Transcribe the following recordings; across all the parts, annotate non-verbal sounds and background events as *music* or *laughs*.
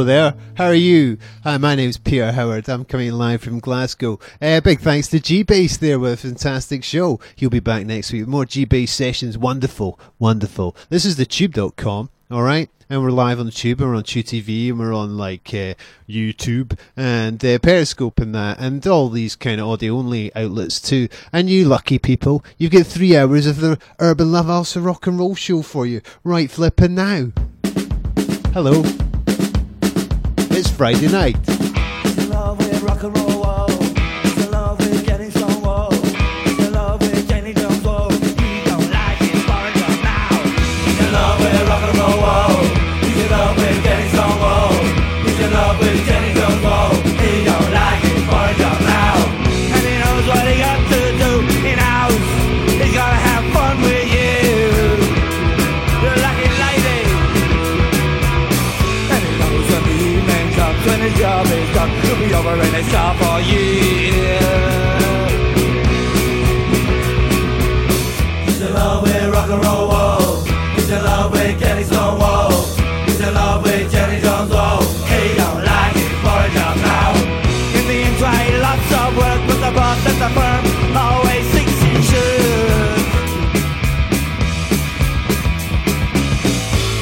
Hello there. How are you? Hi, my name's Peter Howard. I'm coming live from Glasgow. Uh, big thanks to G Bass there with a fantastic show. He'll be back next week with more G Bass sessions. Wonderful, wonderful. This is the tube.com, alright? And we're live on the tube, and we're on Tube TV, and we're on like uh, YouTube and uh, Periscope and that, and all these kind of audio only outlets too. And you lucky people, you've got three hours of the Urban Love Also Rock and Roll show for you, right flipping now. Hello. It's Friday night. Over and it's all for you. He's in love with rock and roll, whoa. He's in love with Kenny Stonewall. He's in love with Jenny Jones, whoa. He don't like it for a job now. In the inside, lots of work, but the boss at the firm always thinks he should.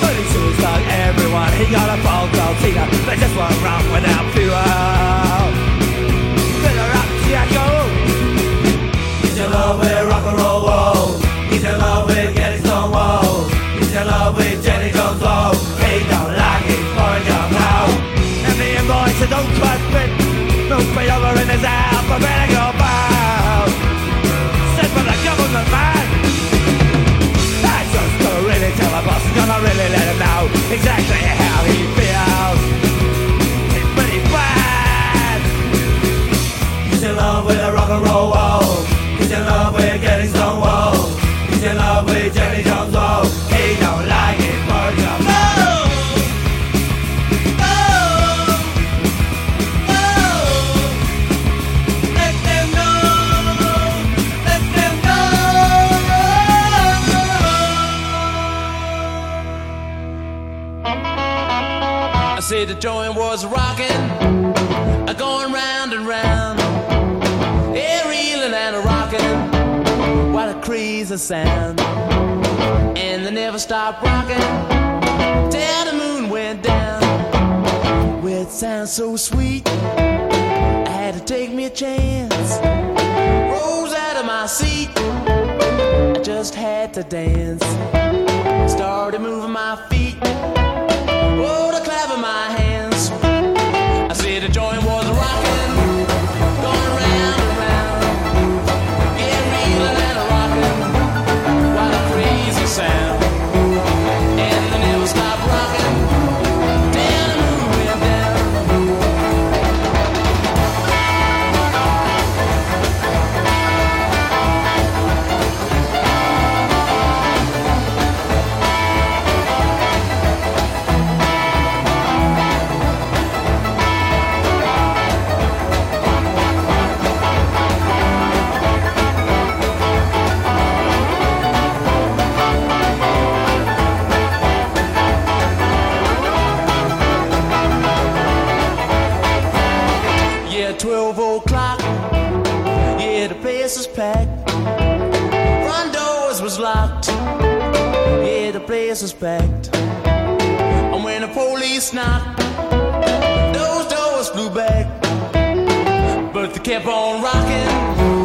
But he seems like everyone, he got a fault, Tina. There's just one wrong without fewer. I the joint was rocking. A going round and round, a reeling and a rocking. What a crazy sound. And they never stopped rocking till the moon went down. Well, it sounds so sweet. I had to take me a chance. Rose out of my seat. I just had to dance. Started moving my feet. Oh, suspect. And when the police knocked, those doors flew back. But they kept on rocking.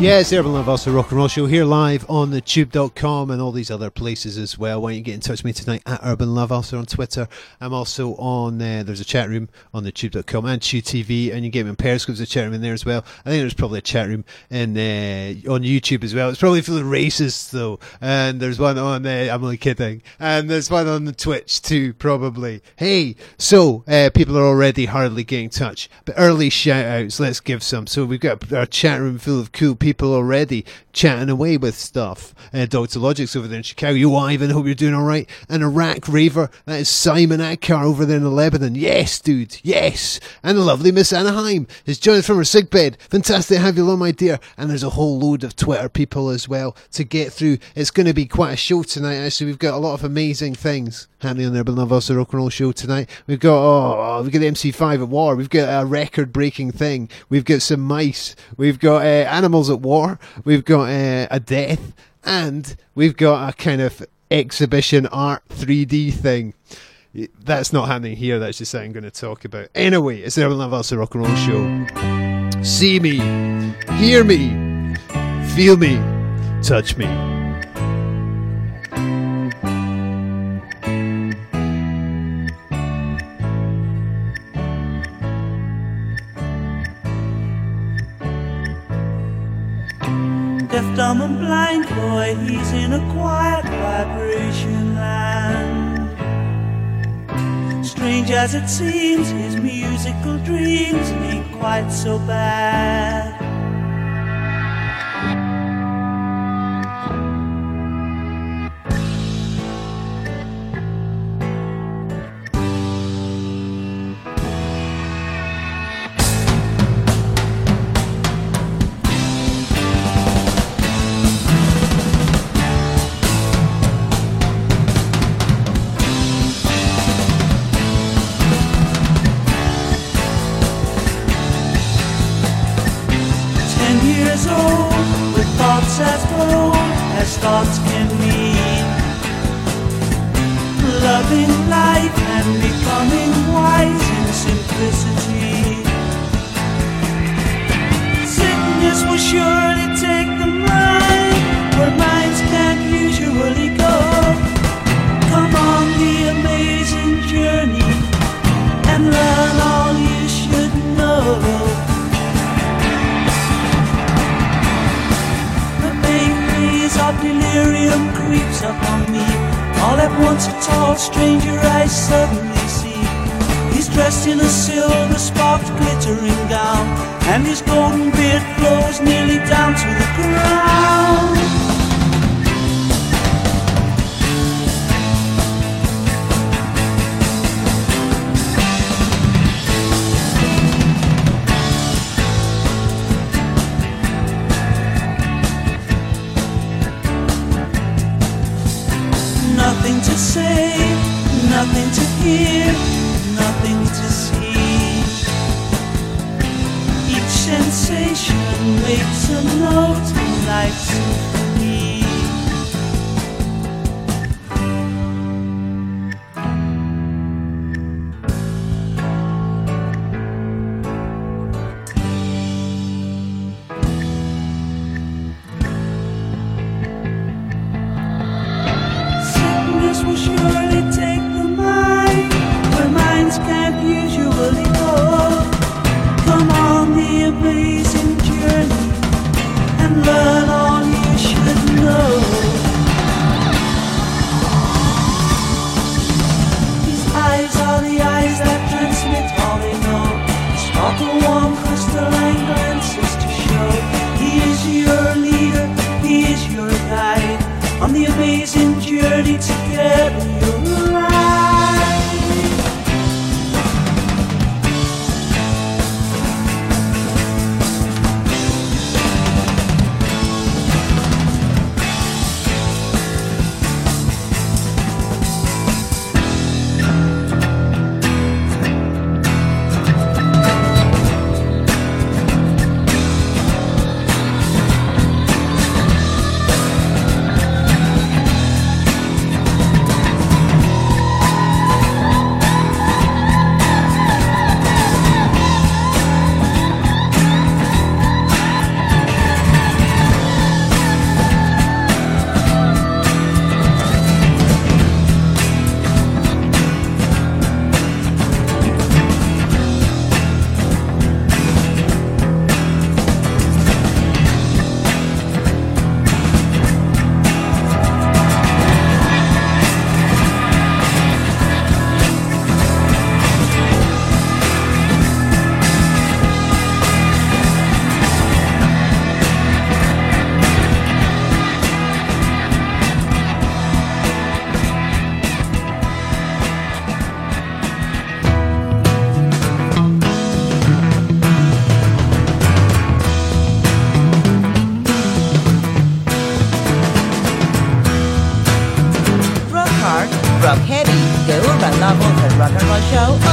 Yeah, it's Urban Love Also Rock and Roll Show here live on the tube.com and all these other places as well. Why don't you get in touch with me tonight at Urban Love, also on Twitter. I'm also on, uh, there's a chat room on the tube.com and Tube TV, and you get me on Periscope, there's a chat room in there as well. I think there's probably a chat room in uh, on YouTube as well. It's probably for the racists though. And there's one on, uh, I'm only kidding. And there's one on the Twitch too, probably. Hey, so uh, people are already hardly getting in touch, but early shout outs, let's give some. So we've got our chat room full of cool people people already chatting away with stuff. Uh, Dr. Logic's over there in Chicago. You, Ivan, hope you're doing all right. And Iraq Raver, that is Simon Akkar over there in the Lebanon. Yes, dude, yes. And the lovely Miss Anaheim is joining from her sick bed. Fantastic to have you along, my dear. And there's a whole load of Twitter people as well to get through. It's going to be quite a show tonight, actually. We've got a lot of amazing things happening on the Urban Love Us Rock and Roll Show tonight. We've got, oh, oh we've got the MC5 at war. We've got a record breaking thing. We've got some mice. We've got uh, animals at war. We've got uh, a death, and we've got a kind of exhibition art 3D thing. That's not happening here. That's just something I'm going to talk about. Anyway, it's the Urban Love House Rock and Roll Show. See me, hear me, feel me, touch me. Deaf, dumb, and blind boy, he's in a quiet vibration land. Strange as it seems, his musical dreams ain't quite so bad. his golden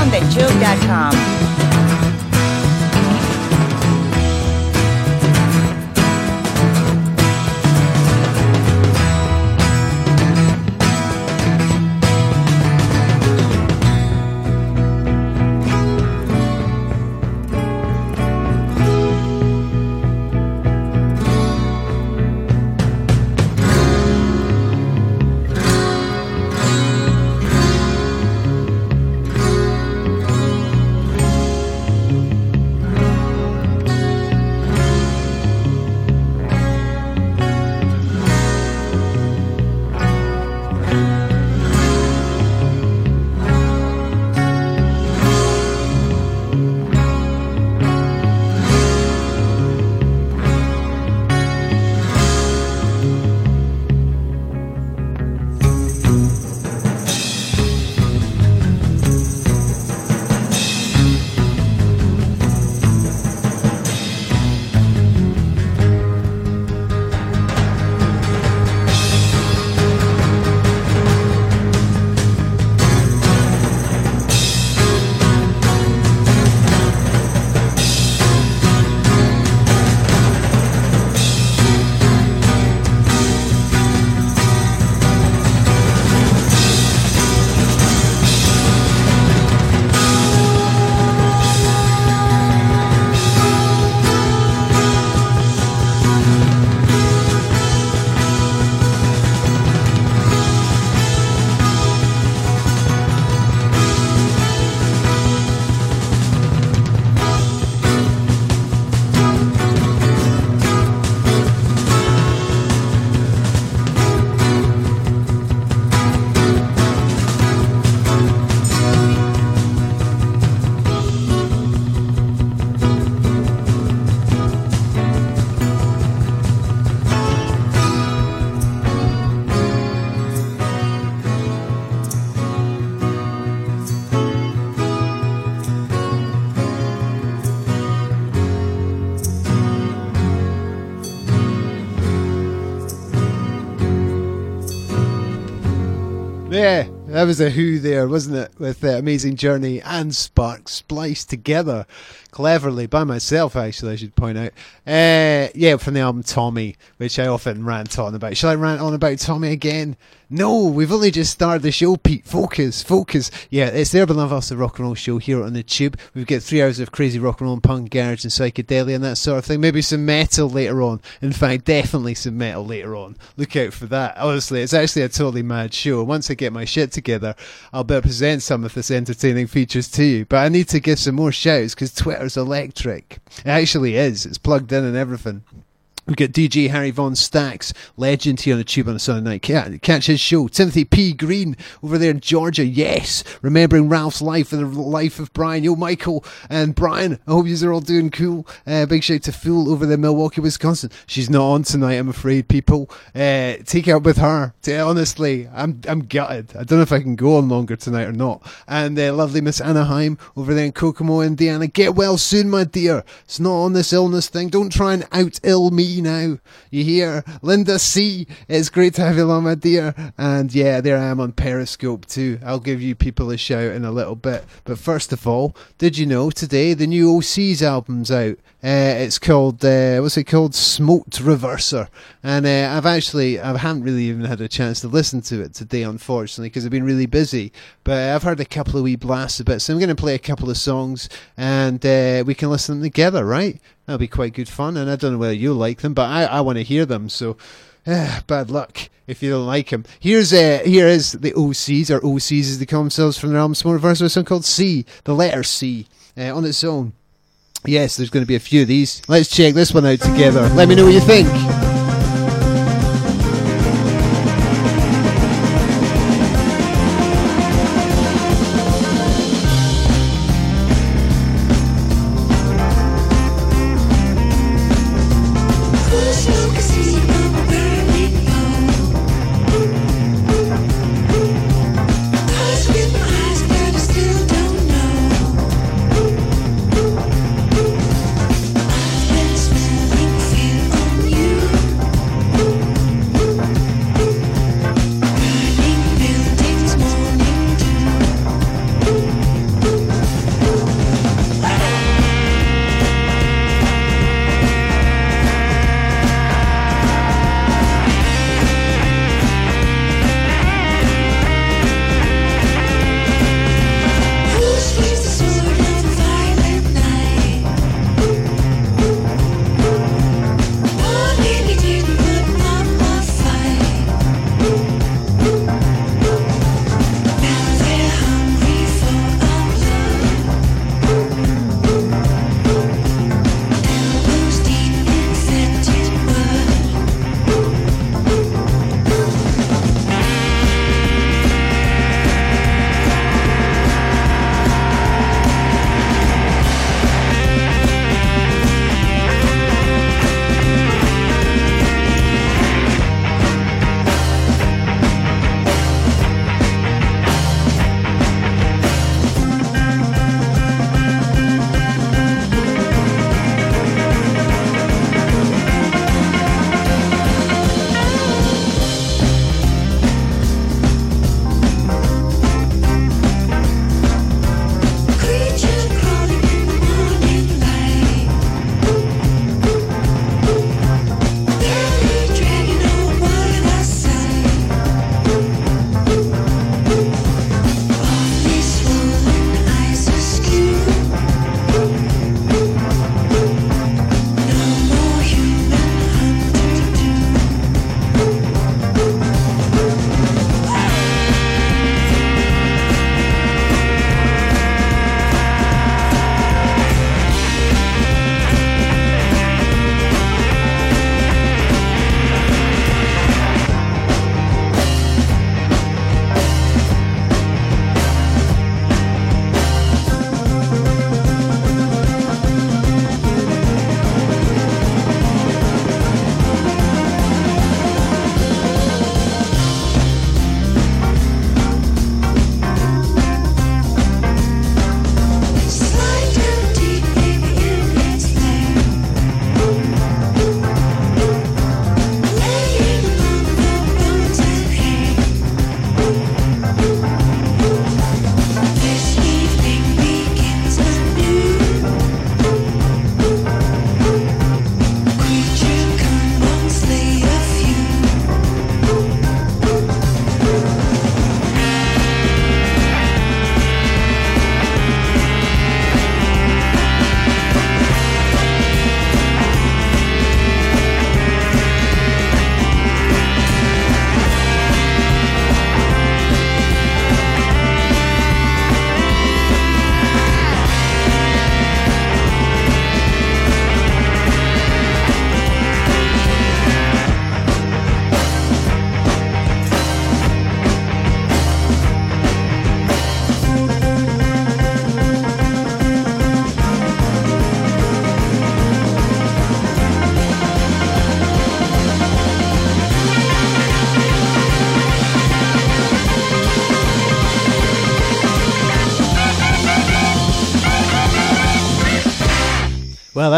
show thejoke.com. That was a Who there, wasn't it? With uh, Amazing Journey and Spark spliced together cleverly by myself, actually, I should point out. Uh, yeah, from the album Tommy, which I often rant on about. Shall I rant on about Tommy again? No, we've only just started the show, Pete. Focus, focus. Yeah, it's the Urban Love the rock and roll show here on the tube. We've got three hours of crazy rock and roll and punk, garage and psychedelia and that sort of thing. Maybe some metal later on. In fact, definitely some metal later on. Look out for that. Honestly, it's actually a totally mad show. Once I get my shit together, I'll better present some of this entertaining features to you. But I need to give some more shouts because Twitter's electric. It actually is. It's plugged in and everything. We've got DJ Harry Von Stacks, legend here on the tube on a Sunday night. Catch his show. Timothy P. Green over there in Georgia. Yes. Remembering Ralph's life and the life of Brian. Yo, Michael and Brian. I hope you are all doing cool. Uh, big shout to Fool over there in Milwaukee, Wisconsin. She's not on tonight, I'm afraid, people. Uh, take it up with her. Honestly, I'm, I'm gutted. I don't know if I can go on longer tonight or not. And uh, lovely Miss Anaheim over there in Kokomo, Indiana. Get well soon, my dear. It's not on this illness thing. Don't try and out ill me now. You hear Linda C. It's great to have you along, my dear. And yeah, there I am on Periscope too. I'll give you people a shout in a little bit. But first of all, did you know today the new OC's album's out? Uh, it's called uh, what's it called? Smoked Reverser, and uh, I've actually I haven't really even had a chance to listen to it today, unfortunately, because I've been really busy. But I've heard a couple of wee blasts of it, so I'm going to play a couple of songs, and uh, we can listen together, right? That'll be quite good fun, and I don't know whether you'll like them, but I, I want to hear them. So, uh, bad luck if you don't like them. Here's uh, here is the OCs or OCs as they call themselves from their album Small Verse, a song called C, the letter C, uh, on its own. Yes, there's going to be a few of these. Let's check this one out together. Let me know what you think.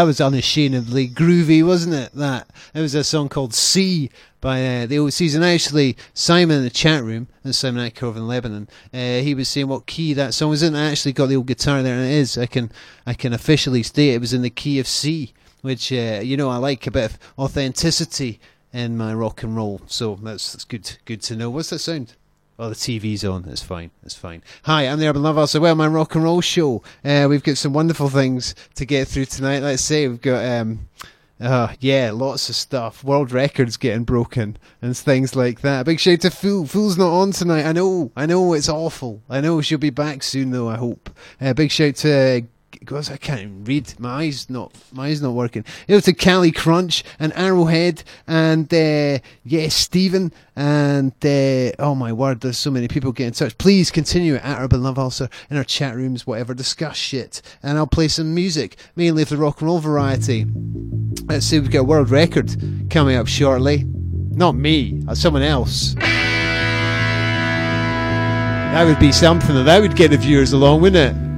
That was unashamedly groovy, wasn't it? That it was a song called "C" by uh, the old season. Actually, Simon in the chat room, and Simon Atkov in Lebanon, uh, he was saying what key that song was in. I actually got the old guitar there, and it is. I can I can officially state it was in the key of C, which uh, you know I like a bit of authenticity in my rock and roll. So that's that's good good to know. What's that sound? Oh, the TV's on. It's fine. It's fine. Hi, I'm the Urban Lover. So, well, my rock and roll show. Uh, we've got some wonderful things to get through tonight. Let's say we've got, um, uh, yeah, lots of stuff. World records getting broken and things like that. Big shout to Fool. Fool's not on tonight. I know. I know it's awful. I know she'll be back soon, though. I hope. Uh, big shout to. Because I can't read. My eyes not my eyes not working. You know, to Cali Crunch and Arrowhead and uh, yeah, Stephen and uh, oh my word, there's so many people getting in touch. Please continue at Urban Love Ulcer in our chat rooms, whatever. Discuss shit, and I'll play some music, mainly of the rock and roll variety. Let's see, we've got a world record coming up shortly. Not me, uh, someone else. That would be something. That would get the viewers along, wouldn't it?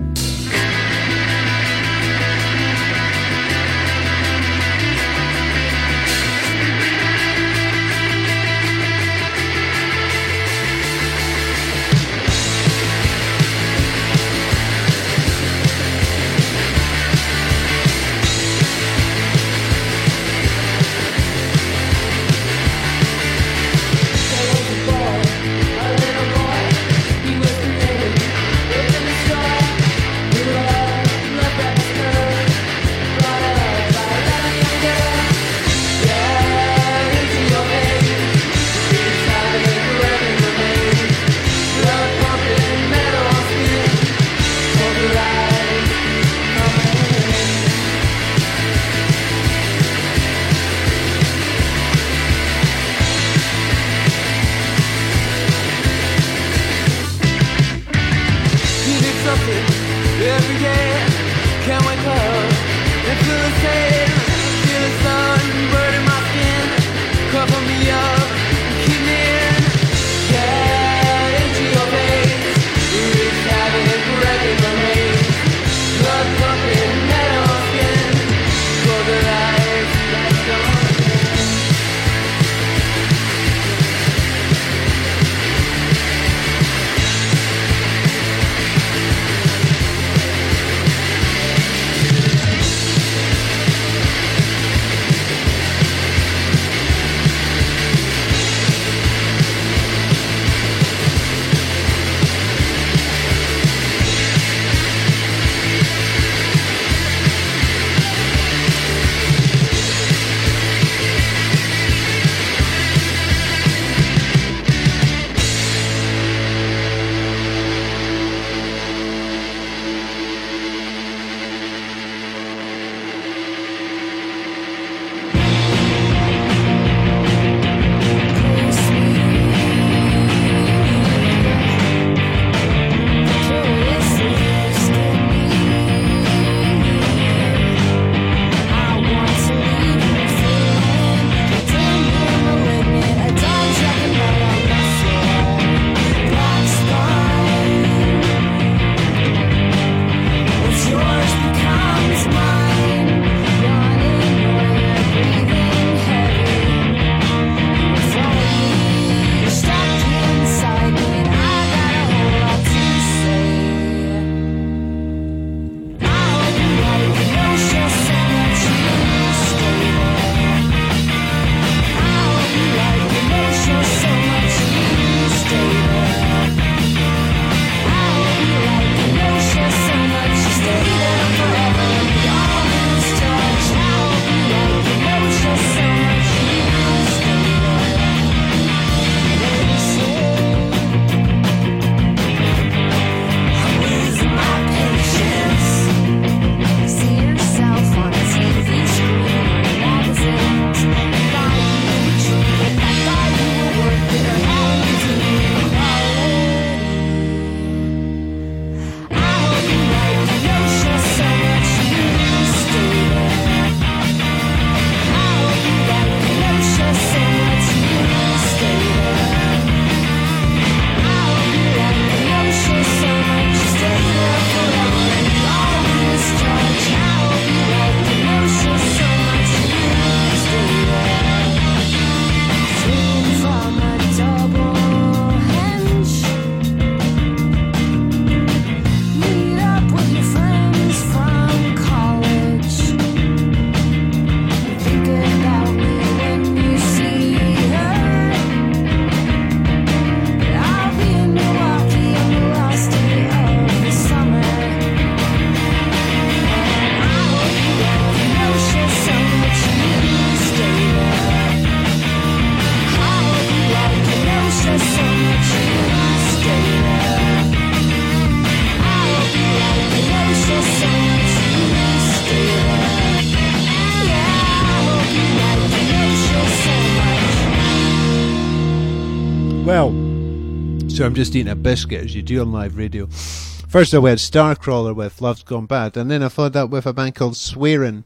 I'm just eating a biscuit as you do on live radio. First, I had Starcrawler with Love's Gone Bad, and then I followed that with a band called Swearin'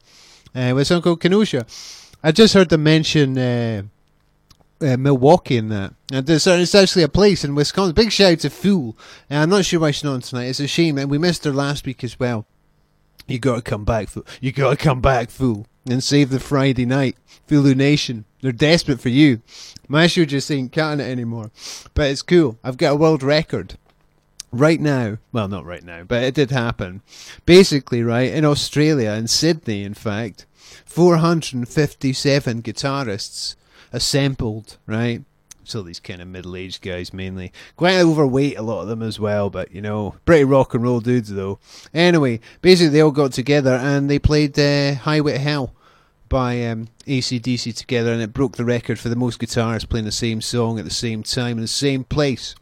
uh, with a song called Kenosha. I just heard them mention uh, uh, Milwaukee in that. And there's, it's actually a place in Wisconsin. Big shout out to Fool. I'm not sure why she's not on tonight. It's a shame, and we missed her last week as well. You gotta come back, Fool. You gotta come back, Fool. And save the Friday night. Foolu Nation. They're desperate for you. My show just ain't cutting it anymore. But it's cool. I've got a world record right now, well, not right now, but it did happen. Basically, right, in Australia, in Sydney, in fact, 457 guitarists assembled, right? So these kind of middle-aged guys mainly, quite overweight, a lot of them as well. But you know, pretty rock and roll dudes though. Anyway, basically they all got together and they played uh, "Highway to Hell" by um, ACDC together, and it broke the record for the most guitarists playing the same song at the same time in the same place.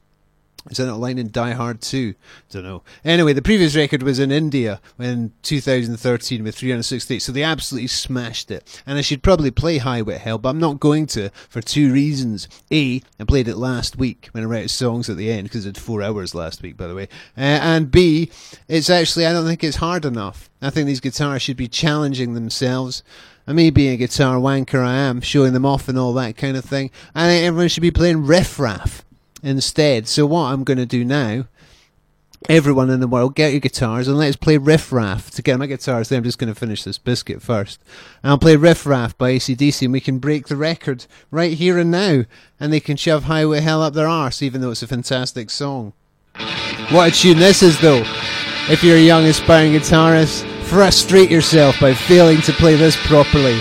Is that a line in Die Hard 2? Don't know. Anyway, the previous record was in India in 2013 with 368, so they absolutely smashed it. And I should probably play Highway Hell, but I'm not going to for two reasons. A, I played it last week when I wrote songs at the end, because it had four hours last week, by the way. Uh, and B, it's actually, I don't think it's hard enough. I think these guitars should be challenging themselves. And me being a guitar wanker, I am, showing them off and all that kind of thing. Think everyone should be playing riff raff instead. So what I'm going to do now, everyone in the world, get your guitars and let's play Riff Raff. To get my guitars, then I'm just going to finish this biscuit first. And I'll play Riff Raff by ACDC and we can break the record right here and now. And they can shove Highway Hell up their arse, even though it's a fantastic song. What a tune this is, though. If you're a young aspiring guitarist, frustrate yourself by failing to play this properly.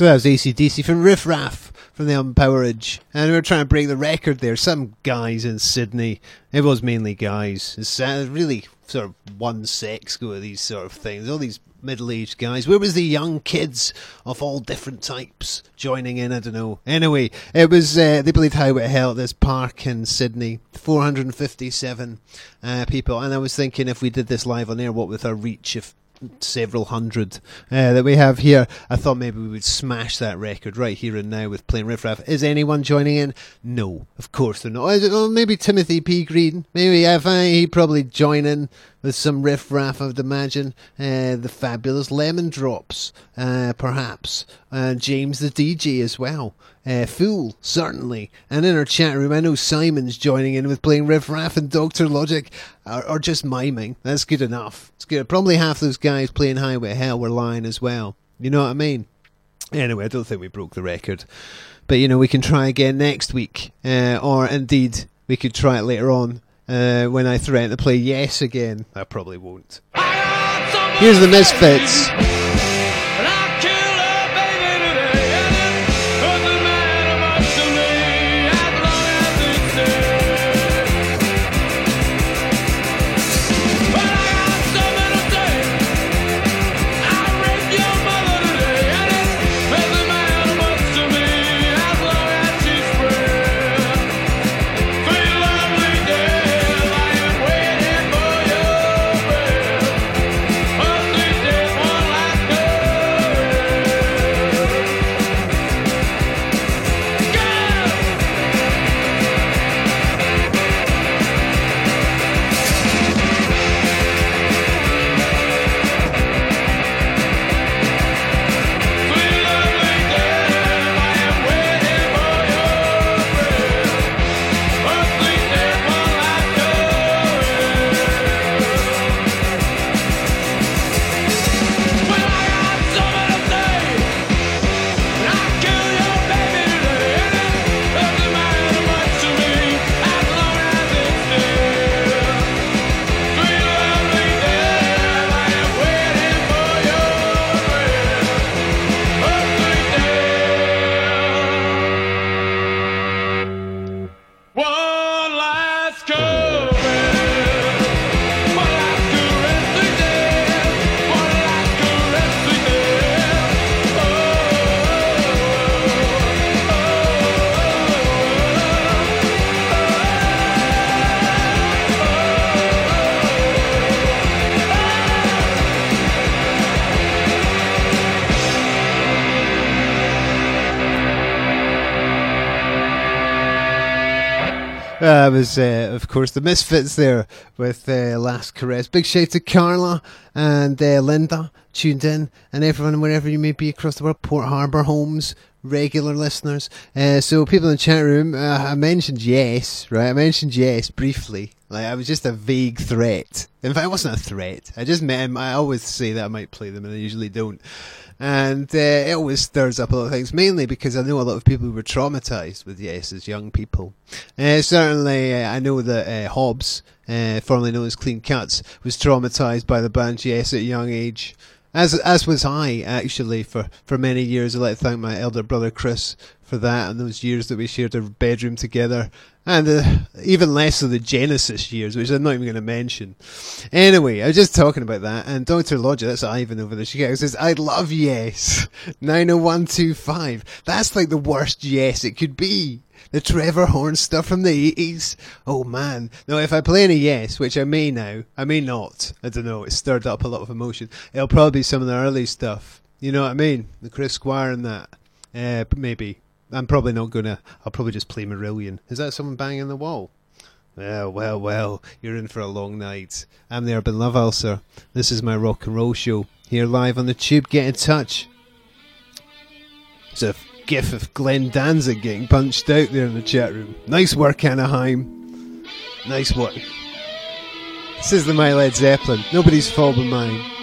So that was ACDC from Riff Raff from the Unpowerage. And we were trying to break the record there. Some guys in Sydney, it was mainly guys. It's uh, really sort of one sex go to these sort of things. All these middle aged guys. Where was the young kids of all different types joining in? I don't know. Anyway, it was, uh, they believed Highway to Hell this park in Sydney. 457 uh, people. And I was thinking if we did this live on air, what with our reach of several hundred uh, that we have here. I thought maybe we would smash that record right here and now with playing Riff Raff. Is anyone joining in? No, of course they're not. Maybe Timothy P. Green. Maybe if I, he'd probably join in with some Riff Raff, I would imagine. Uh, the fabulous Lemon Drops, uh, perhaps. Uh, James the DJ as well. Uh, Fool, certainly. And in our chat room, I know Simon's joining in with playing Riff Raff and Dr. Logic, or, or just miming. That's good enough. It's good. Probably half those guys playing Highway Hell were lying as well. You know what I mean? Anyway, I don't think we broke the record. But, you know, we can try again next week. Uh, or indeed, we could try it later on uh, when I threaten to play Yes again. I probably won't. Here's the Misfits. Uh, was, uh, of course, the Misfits there with uh, Last Caress. Big shout to Carla and uh, Linda tuned in, and everyone wherever you may be across the world, Port Harbour homes, regular listeners. Uh, so, people in the chat room, uh, I mentioned yes, right? I mentioned yes briefly. Like, I was just a vague threat. In fact, it wasn't a threat. I just met him. I always say that I might play them, and I usually don't. And uh, it always stirs up a lot of things, mainly because I know a lot of people who were traumatized with Yes as young people. Uh, certainly, uh, I know that uh, Hobbs, uh, formerly known as Clean Cuts, was traumatized by the band Yes at a young age. As as was I actually for, for many years. I'd like to thank my elder brother Chris for that and those years that we shared a bedroom together, and uh, even less so the Genesis years, which I'm not even going to mention. Anyway, I was just talking about that, and Doctor Logic, that's Ivan over there. She says, "I love yes, *laughs* nine oh one two five. That's like the worst yes it could be." The Trevor Horn stuff from the 80s. Oh man. Now, if I play any yes, which I may now, I may not. I don't know. It stirred up a lot of emotion. It'll probably be some of the early stuff. You know what I mean? The Chris Squire and that. Uh, maybe. I'm probably not gonna. I'll probably just play Marillion. Is that someone banging the wall? Well, well, well. You're in for a long night. I'm the Urban Love Ulcer. This is my rock and roll show. Here live on the tube. Get in touch. It's gif of Glenn Danzig getting punched out there in the chat room. Nice work, Anaheim. Nice work. This is the My Led Zeppelin. Nobody's fault but mine.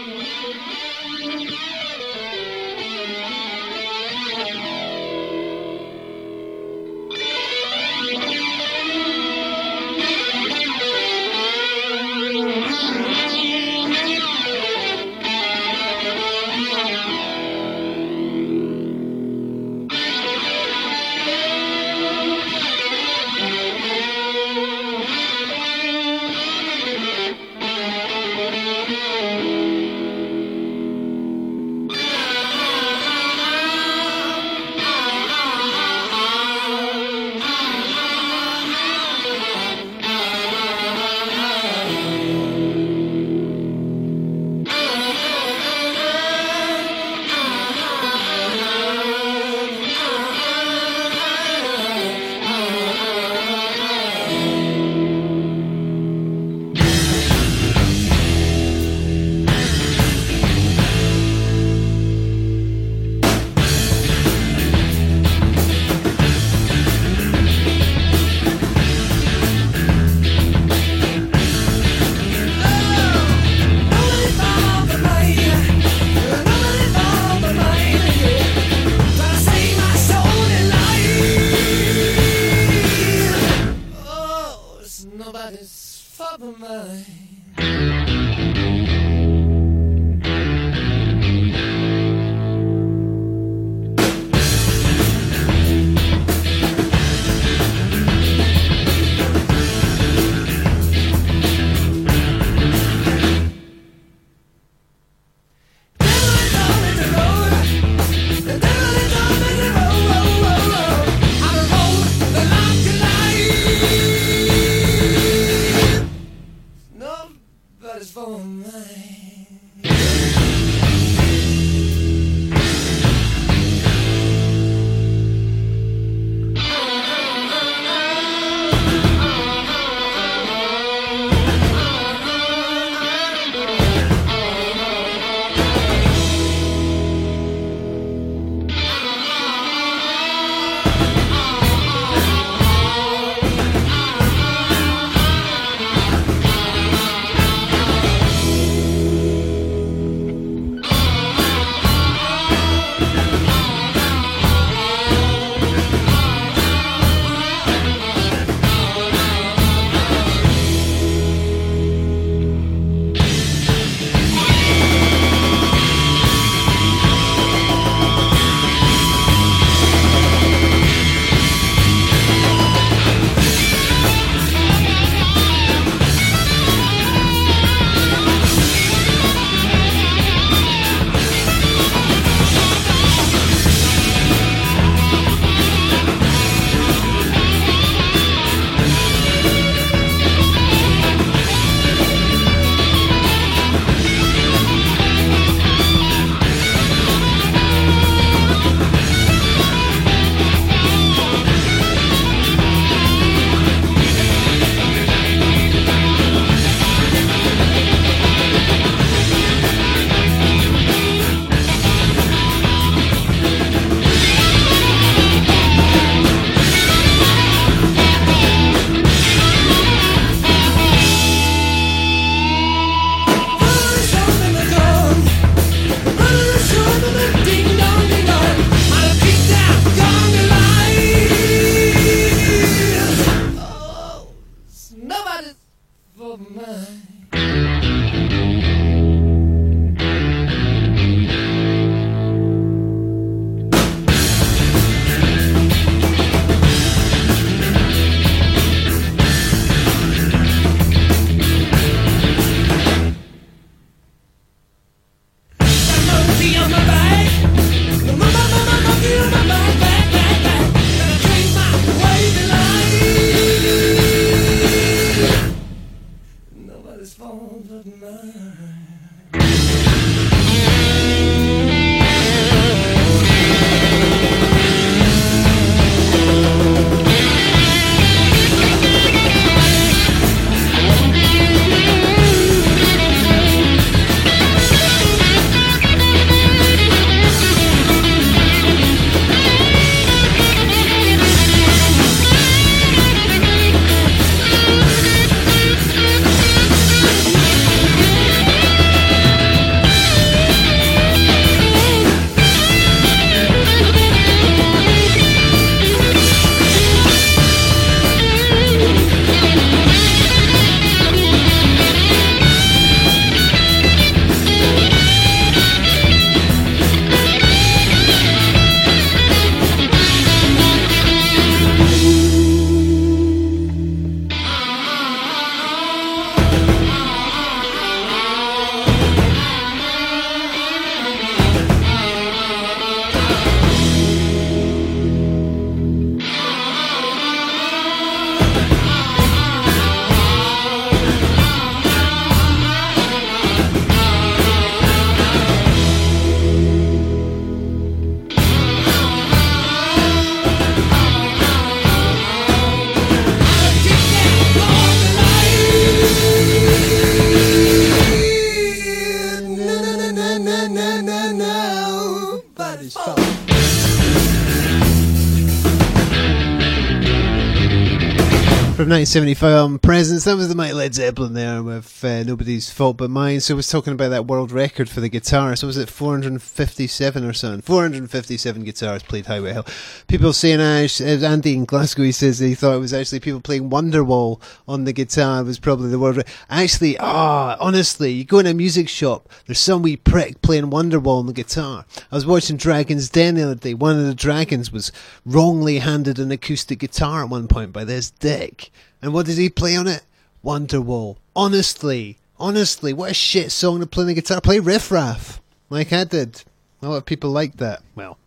1975 album Presence, that was the Mighty Led Zeppelin there with uh, Nobody's Fault But Mine. So I was talking about that world record for the guitar. So was it 457 or something? 457 guitars played Highway Hill. People saying, uh, Andy in Glasgow, he says he thought it was actually people playing Wonderwall on the guitar was probably the world record. Actually, ah, honestly, you go in a music shop, there's some wee prick playing Wonderwall on the guitar. I was watching Dragon's Den the other day. One of the dragons was wrongly handed an acoustic guitar at one point by this dick. And what did he play on it? Wonderwall. Honestly, honestly, what a shit song to play on the guitar. Play Riff Raff, like I did. A lot of people like that. Well,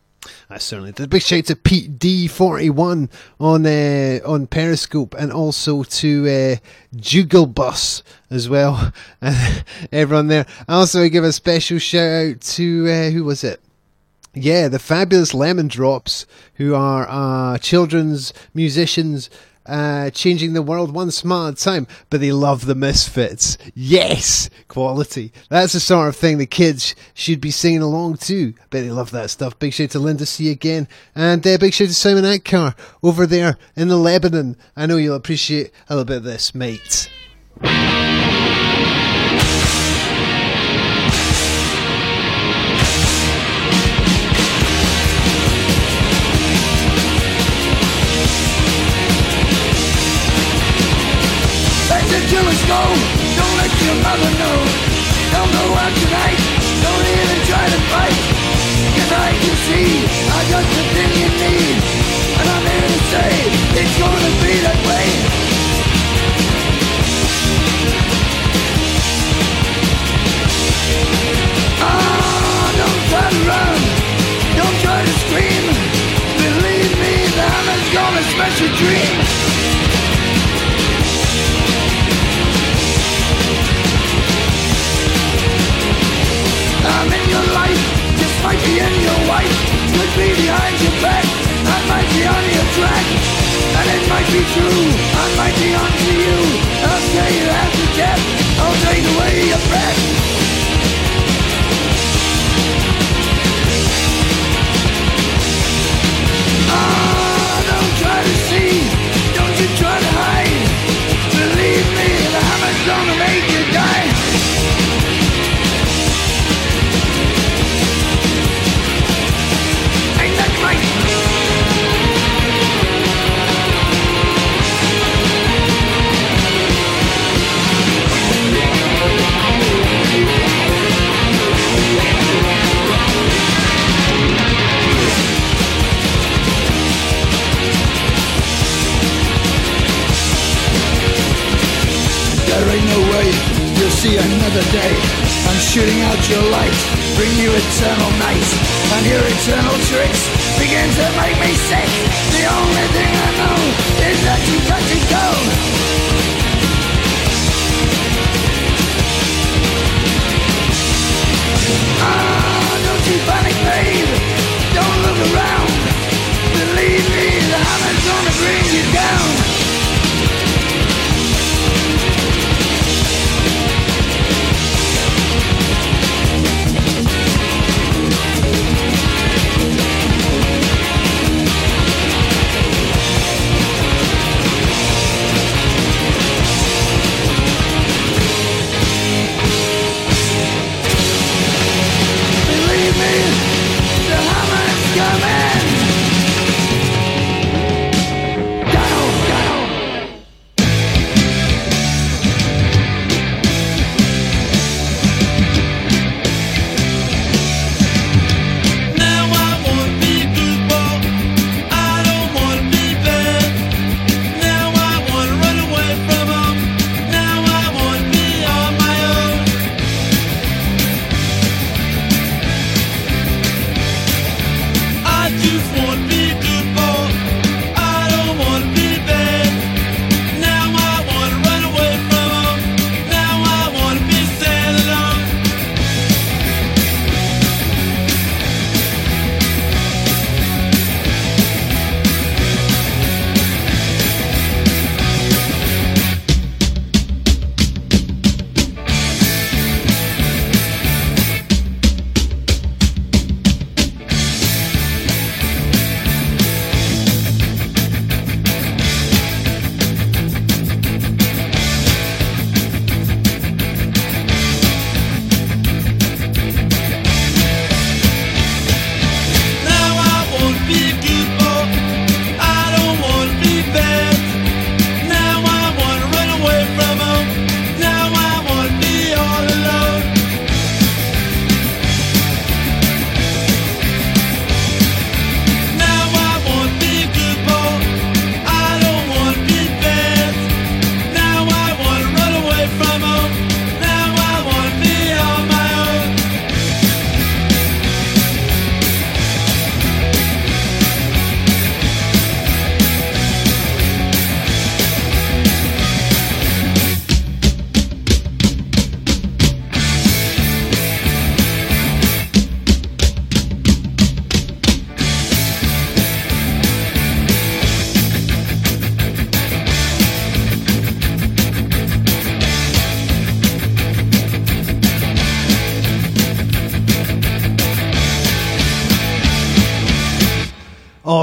I certainly did. Big shout to Pete D41 on uh, on Periscope and also to uh, Jugal Bus as well. *laughs* Everyone there. Also, I give a special shout out to uh, who was it? Yeah, the fabulous Lemon Drops, who are uh, children's musicians uh, changing the world one smile at a time, but they love the misfits. Yes, quality. That's the sort of thing the kids should be singing along to. But they love that stuff. Big shout to Linda C again, and uh, big shout to Simon Atkar over there in the Lebanon. I know you'll appreciate a little bit of this, mate. Go. Don't let your mother know. Don't go out tonight. Don't even try to fight. Cause I can see I got the thing you need. And I'm here to say it's gonna be that way. Ah, don't try to run. Don't try to scream. Believe me, the hammer's gonna smash your dreams. I'm in your life, just might be in your wife Could be behind your back, I might be on your track. And it might be true, I might be on to you. I'll say you to death, I'll take away your breath see another day. I'm shooting out your light, bring you eternal night. And your eternal tricks begin to make me sick. The only thing I know is that you got to go. Ah, don't you panic, babe. Don't look around.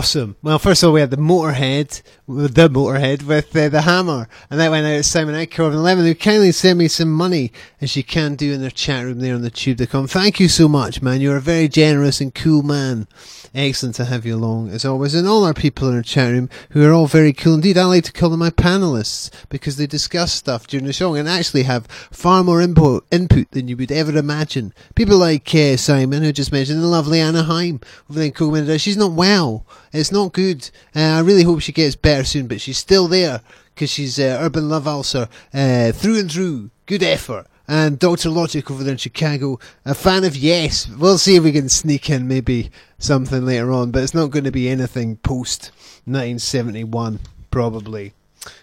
Awesome. Well, first of all, we had the Motorhead, the Motorhead with uh, the hammer, and that went out to Simon Eckhoff and Eleven, who kindly sent me some money, as you can do in their chat room there on the tube.com. Thank you so much, man. You're a very generous and cool man. Excellent to have you along, as always, and all our people in our chat room who are all very cool indeed. I like to call them my panelists because they discuss stuff during the show and actually have far more input, input than you would ever imagine. People like uh, Simon, who just mentioned the lovely Anaheim over there in Coleman. She's not well. It's not good. Uh, I really hope she gets better soon, but she's still there because she's uh, Urban Love Ulcer uh, through and through. Good effort. And Dr. Logic over there in Chicago, a fan of Yes. We'll see if we can sneak in maybe something later on, but it's not going to be anything post 1971, probably.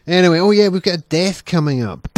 Anyway, oh yeah, we've got a death coming up.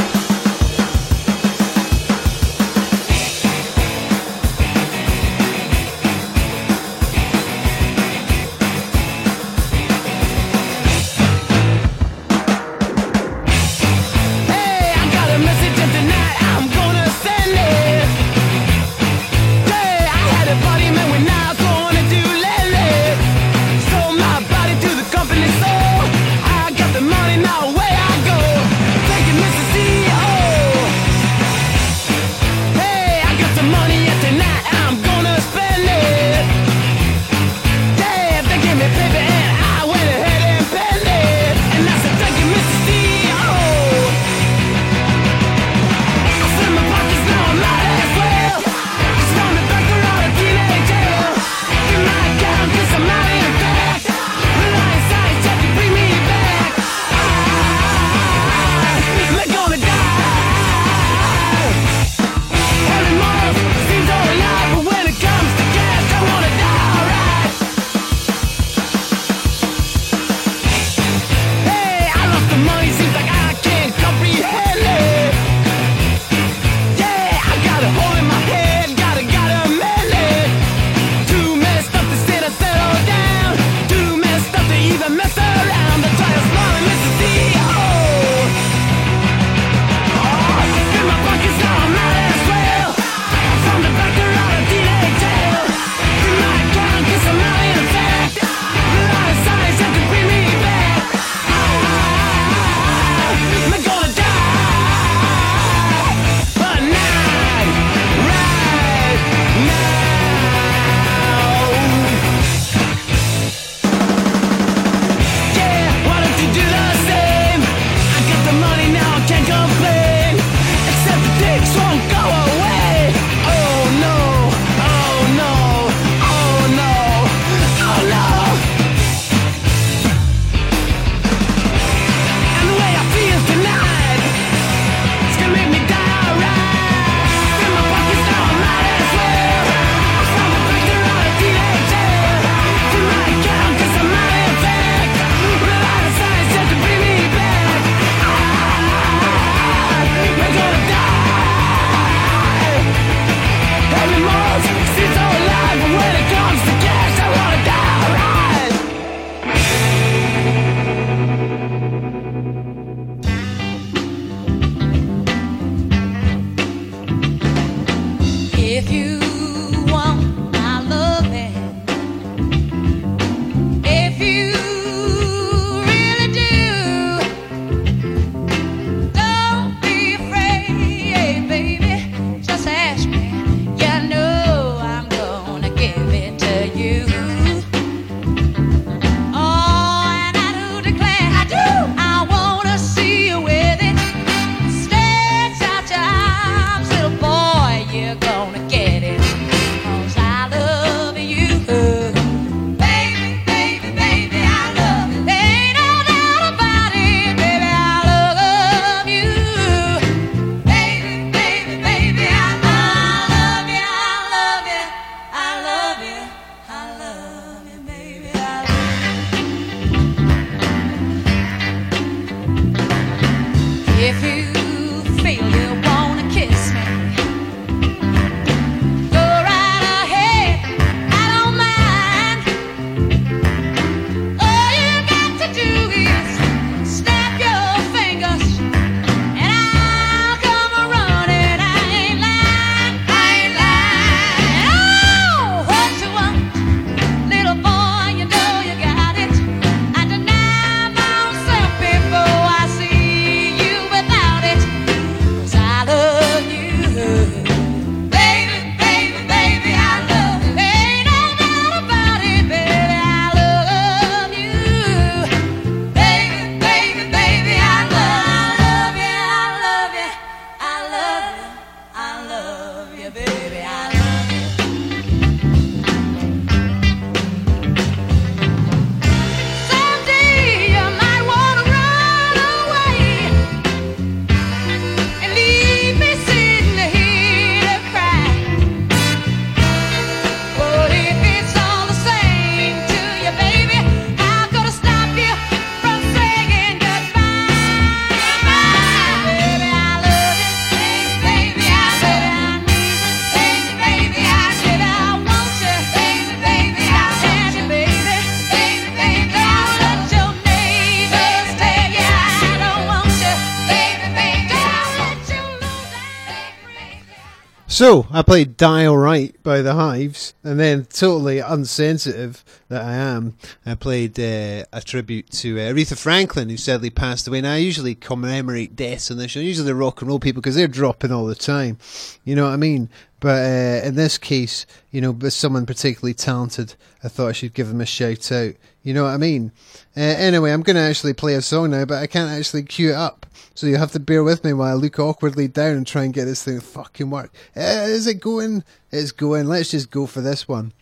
So I played Die, All Right by the Hives, and then totally unsensitive that I am, I played uh, a tribute to uh, Aretha Franklin, who sadly passed away. Now I usually commemorate deaths on this show, usually the rock and roll people, because they're dropping all the time. You know what I mean? But uh, in this case, you know, with someone particularly talented, I thought I should give them a shout out. You know what I mean? Uh, anyway, I'm going to actually play a song now, but I can't actually cue it up. So you have to bear with me while I look awkwardly down and try and get this thing to fucking work. Uh, is it going? It's going. Let's just go for this one.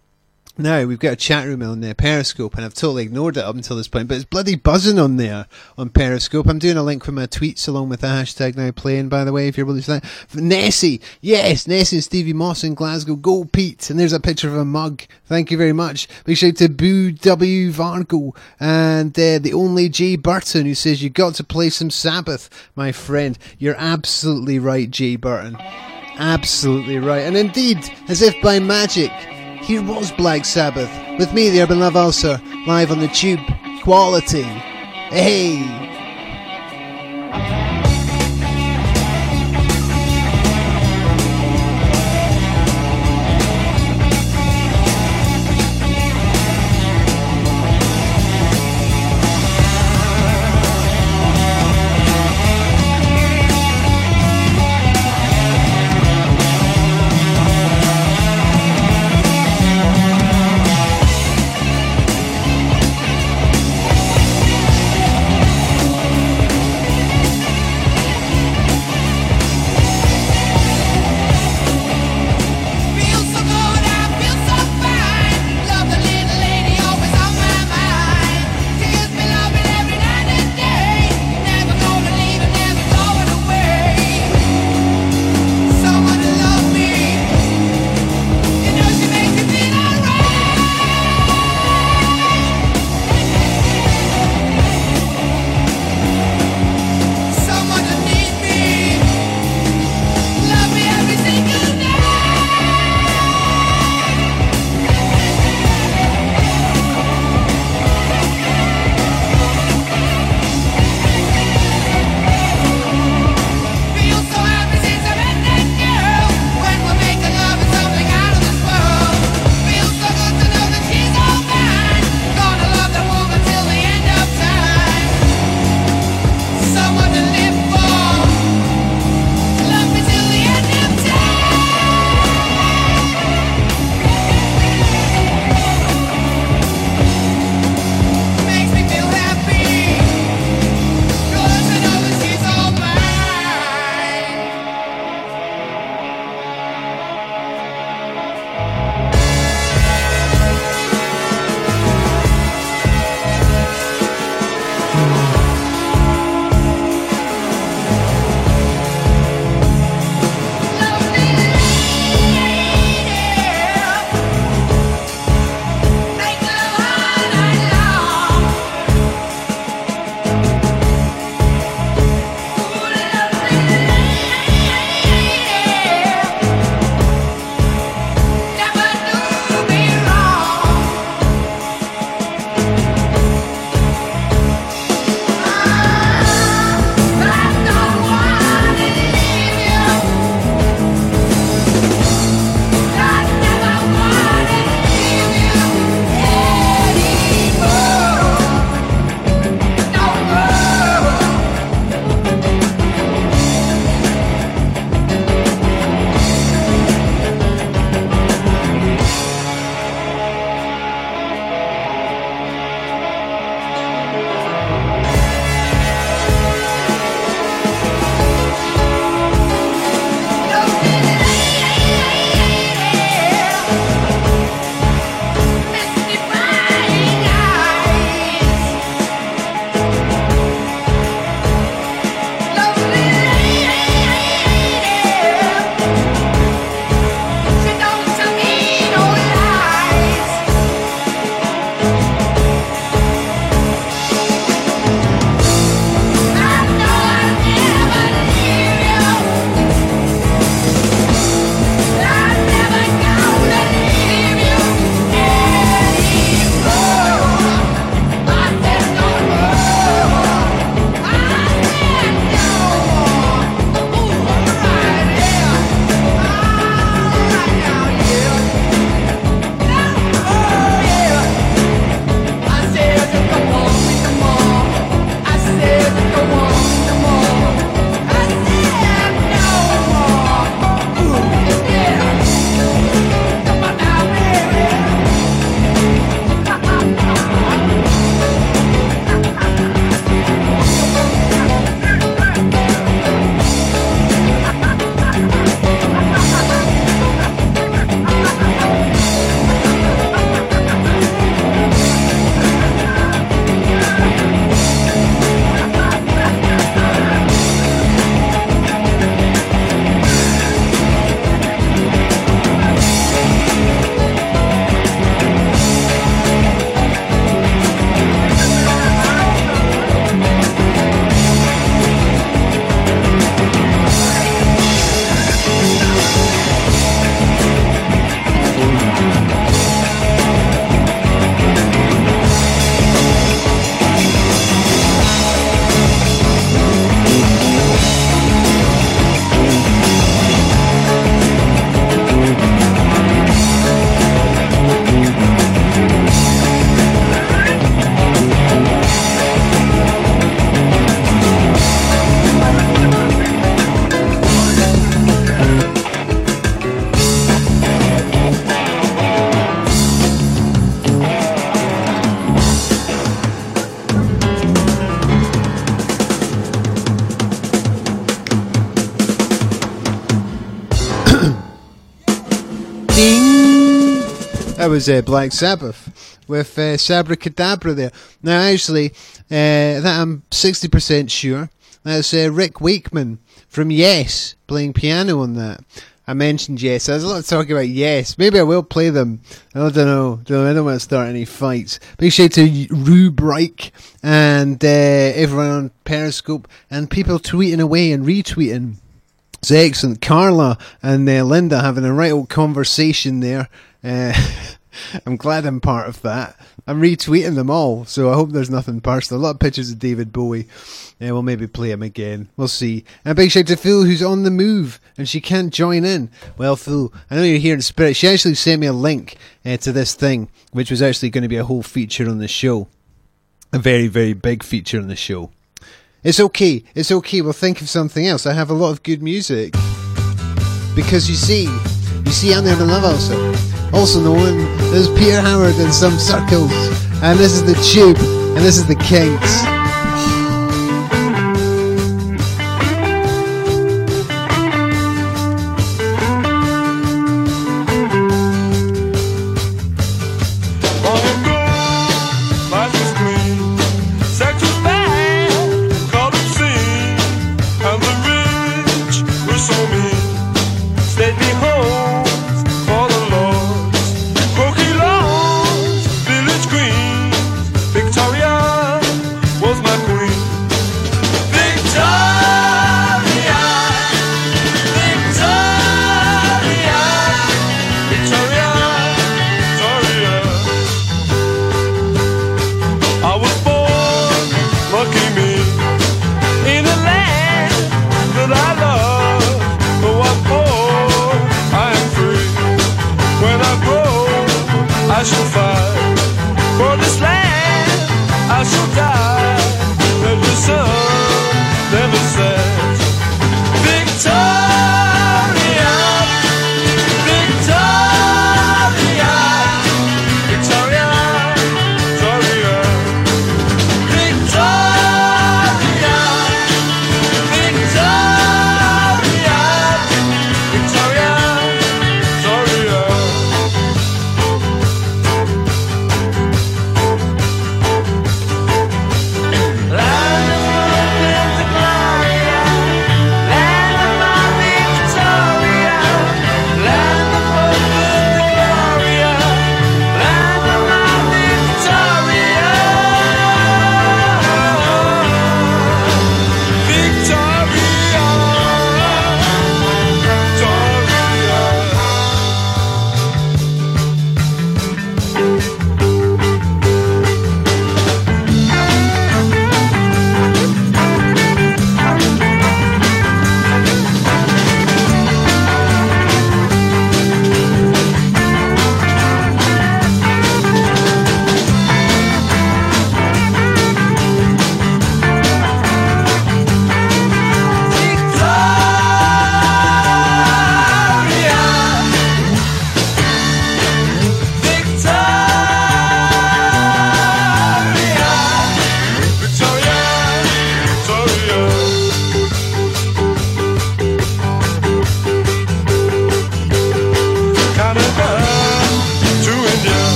Now we've got a chat room on there, Periscope, and I've totally ignored it up until this point, but it's bloody buzzing on there on Periscope. I'm doing a link for my tweets along with the hashtag now playing, by the way, if you're really that. Nessie, yes, Nessie and Stevie Moss in Glasgow, go Pete, and there's a picture of a mug. Thank you very much. Big shout to Boo W Vargo and uh, the only Jay Burton who says you've got to play some Sabbath, my friend. You're absolutely right, Jay Burton. Absolutely right. And indeed, as if by magic, here was Black Sabbath with me, the Urban Love Ulcer, live on the tube. Quality. Hey. Was uh, Black Sabbath with uh, Sabbra Cadabra there. Now, actually, uh, that I'm 60% sure that's uh, Rick Wakeman from Yes playing piano on that. I mentioned Yes. There's a lot of talk about Yes. Maybe I will play them. I don't know. Don't- I don't want to start any fights. Big shout to Rube Reich and uh, everyone on Periscope and people tweeting away and retweeting. It's excellent. Carla and uh, Linda having a right old conversation there. Uh, *laughs* *laughs* I'm glad I'm part of that. I'm retweeting them all, so I hope there's nothing personal. A lot of pictures of David Bowie. Yeah, we'll maybe play him again. We'll see. And a big shout to Phil, who's on the move, and she can't join in. Well, Phil, I know you're here in spirit. She actually sent me a link uh, to this thing, which was actually going to be a whole feature on the show. A very, very big feature on the show. It's okay. It's okay. We'll think of something else. I have a lot of good music. Because you see, you see, I'm there to love also. Also known as Peter Howard in some circles. And this is the Tube. And this is the Kinks.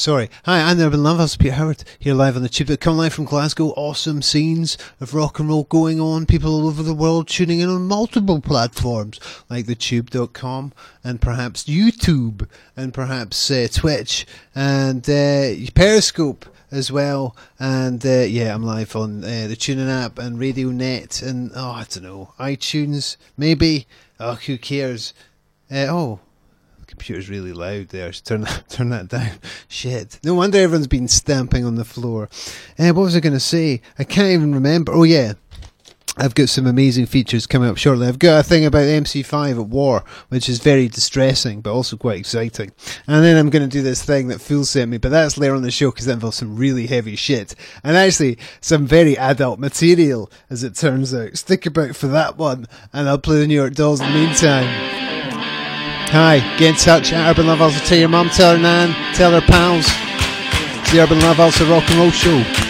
Sorry. Hi, I'm Urban Love Ulcer, Peter Howard, here live on the Tube. Come live from Glasgow. Awesome scenes of rock and roll going on. People all over the world tuning in on multiple platforms, like thetube.com and perhaps YouTube and perhaps uh, Twitch and uh, Periscope as well. And uh, yeah, I'm live on uh, the TuneIn app and Radio Net and oh, I don't know, iTunes maybe. Oh, who cares? Uh, oh, computer's really loud there. Should Turn *laughs* that, turn that down. Shit. No wonder everyone's been stamping on the floor. Uh, what was I going to say? I can't even remember. Oh yeah. I've got some amazing features coming up shortly. I've got a thing about MC5 at war, which is very distressing, but also quite exciting. And then I'm going to do this thing that Fool sent me, but that's later on the show because that involves some really heavy shit. And actually, some very adult material, as it turns out. Stick about for that one, and I'll play the New York Dolls in the meantime. Hi, get in touch at Urban Love Ulcer. Tell your mum, tell her nan, tell her pals. It's the Urban Love Ulcer, a rock and roll show.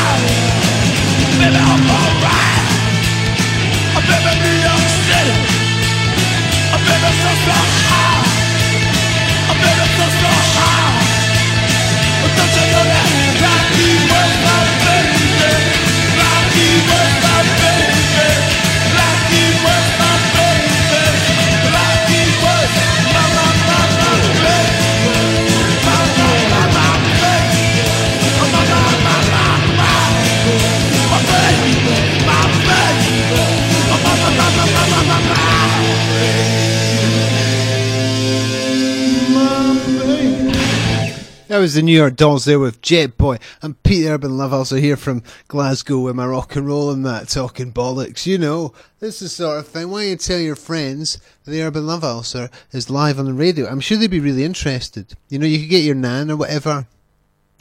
was the New York Dolls there with Jet Boy. I'm Pete Urban Love, also here from Glasgow with my rock and roll and that, talking bollocks. You know, this is the sort of thing. Why don't you tell your friends that the Urban Love Ulcer is live on the radio? I'm sure they'd be really interested. You know, you could get your nan or whatever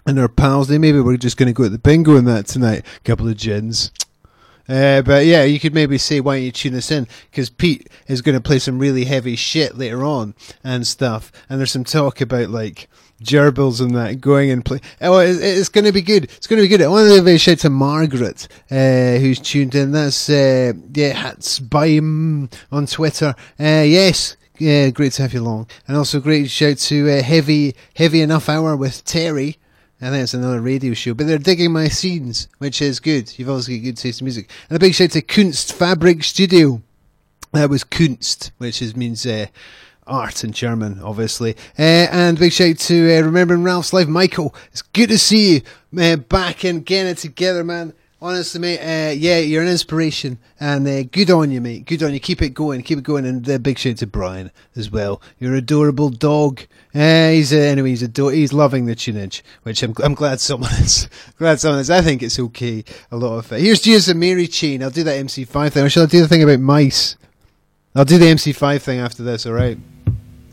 and her pals. They maybe we're just going to go at the bingo and that tonight. A couple of gins. Uh, but yeah, you could maybe say, why don't you tune us in? Because Pete is going to play some really heavy shit later on and stuff. And there's some talk about like gerbils and that going and play. Oh, it's, it's going to be good. It's going to be good. I want to give a shout to Margaret, uh, who's tuned in. That's, uh, yeah, Hatsbaim on Twitter. Uh, yes. Yeah, great to have you along. And also great shout to uh, Heavy, Heavy Enough Hour with Terry. I think it's another radio show, but they're digging my scenes, which is good. You've always got good taste in music. And a big shout to Kunst Fabrik Studio. That was Kunst, which is, means uh, art in German, obviously. Uh, and big shout to uh, Remembering Ralph's Life, Michael. It's good to see you uh, back and getting it together, man. Honestly, mate, uh, yeah, you're an inspiration, and uh, good on you, mate. Good on you. Keep it going, keep it going, and uh, big shout to Brian as well. You're adorable dog. Uh, he's uh, anyway, he's ador- he's loving the tunage, which I'm I'm glad someone is. *laughs* glad someone is. I think it's okay. A lot of it. Here's Jesus and Mary Chain. I'll do that MC5 thing. Or shall I do the thing about mice? I'll do the MC5 thing after this. All right.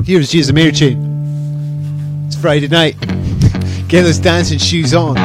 Here's Jesus and Mary Chain. It's Friday night. *laughs* Get those dancing shoes on.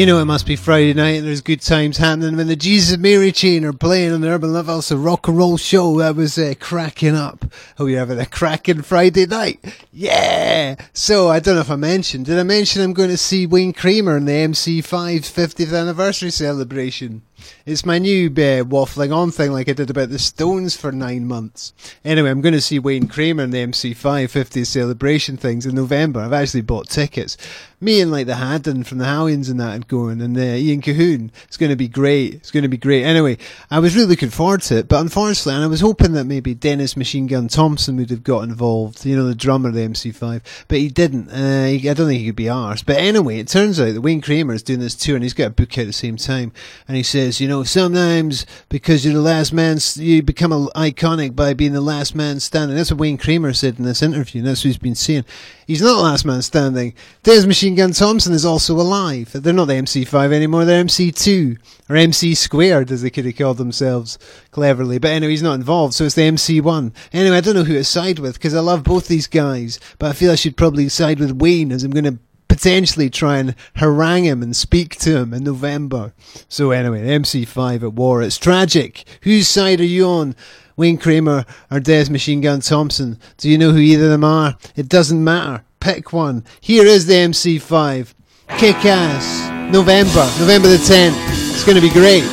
You know it must be Friday night and there's good times happening when the Jesus and Mary chain are playing on the Urban Love Ulcer, a rock and roll show that was uh, cracking up. Oh, you're having a cracking Friday night. Yeah! So, I don't know if I mentioned, did I mention I'm going to see Wayne Kramer in the MC5 50th anniversary celebration? It's my new uh, waffling on thing like I did about the Stones for nine months. Anyway, I'm going to see Wayne Kramer in the MC5 50th celebration things in November. I've actually bought tickets. Me and like the Haddon from the Hallions and that and going and uh, Ian Cahoon. It's going to be great. It's going to be great. Anyway, I was really looking forward to it, but unfortunately, and I was hoping that maybe Dennis Machine Gun Thompson would have got involved, you know, the drummer of the MC5, but he didn't. Uh, he, I don't think he could be arsed. But anyway, it turns out that Wayne Kramer is doing this tour and he's got a book out at the same time. And he says, you know, sometimes because you're the last man, you become a, iconic by being the last man standing. That's what Wayne Kramer said in this interview, that's what he's been saying. He's not the last man standing. Des Machine Gun Thompson is also alive. They're not the MC5 anymore, they're MC2, or MC squared, as they could have called themselves cleverly. But anyway, he's not involved, so it's the MC1. Anyway, I don't know who to side with, because I love both these guys, but I feel I should probably side with Wayne, as I'm going to potentially try and harangue him and speak to him in November. So anyway, MC5 at war. It's tragic. Whose side are you on? Wayne Kramer or Des Machine Gun Thompson? Do you know who either of them are? It doesn't matter. Pick one. Here is the MC5. Kick ass. November. November the 10th. It's going to be great.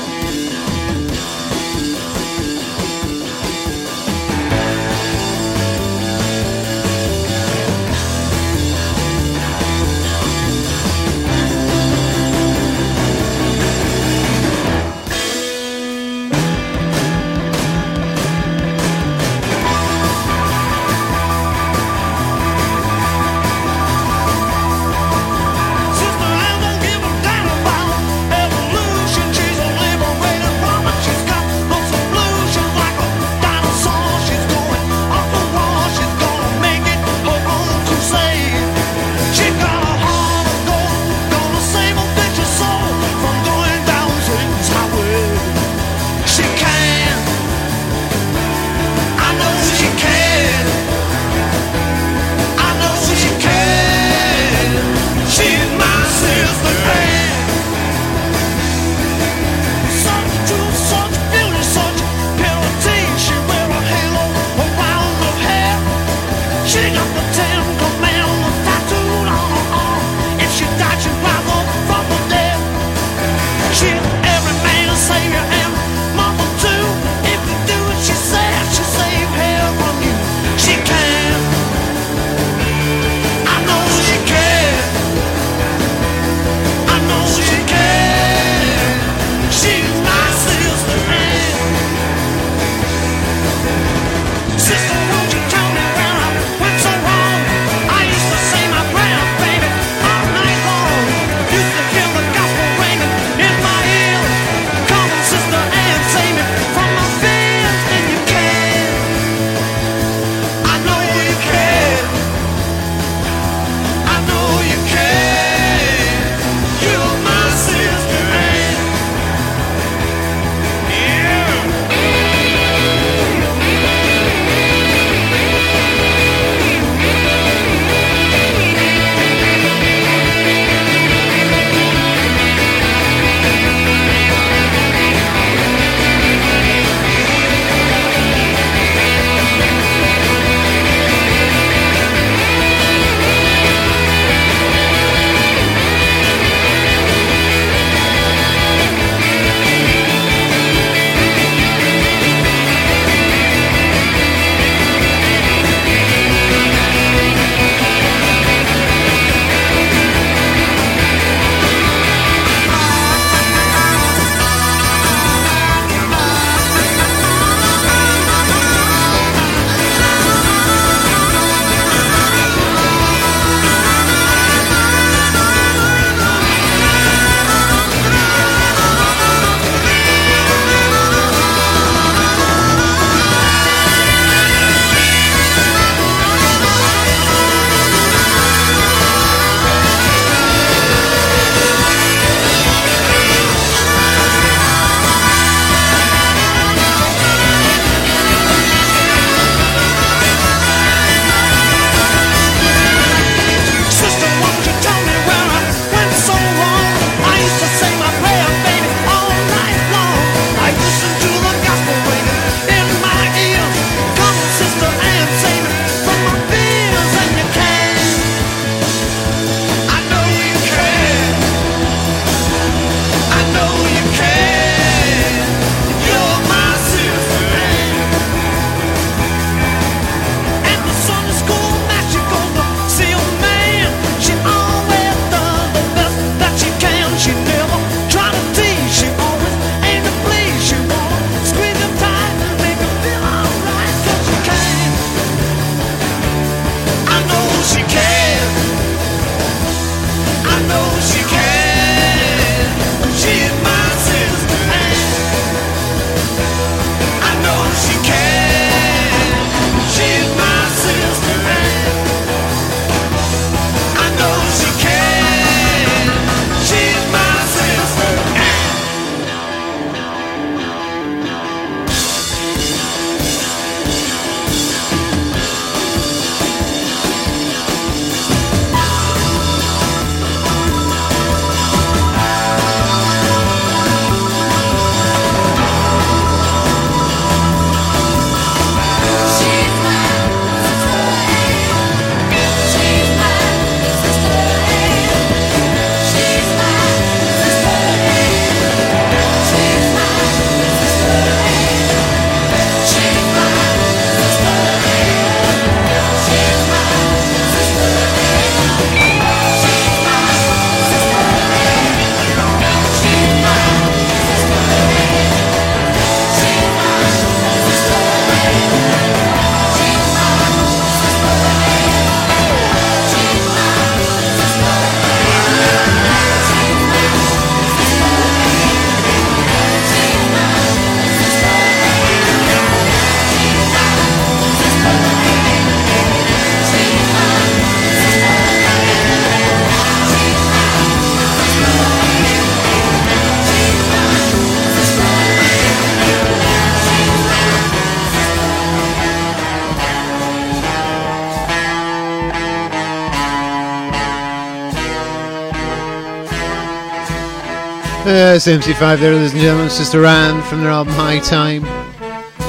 It's MC5 there, ladies and gentlemen. Sister Anne from their album High Time.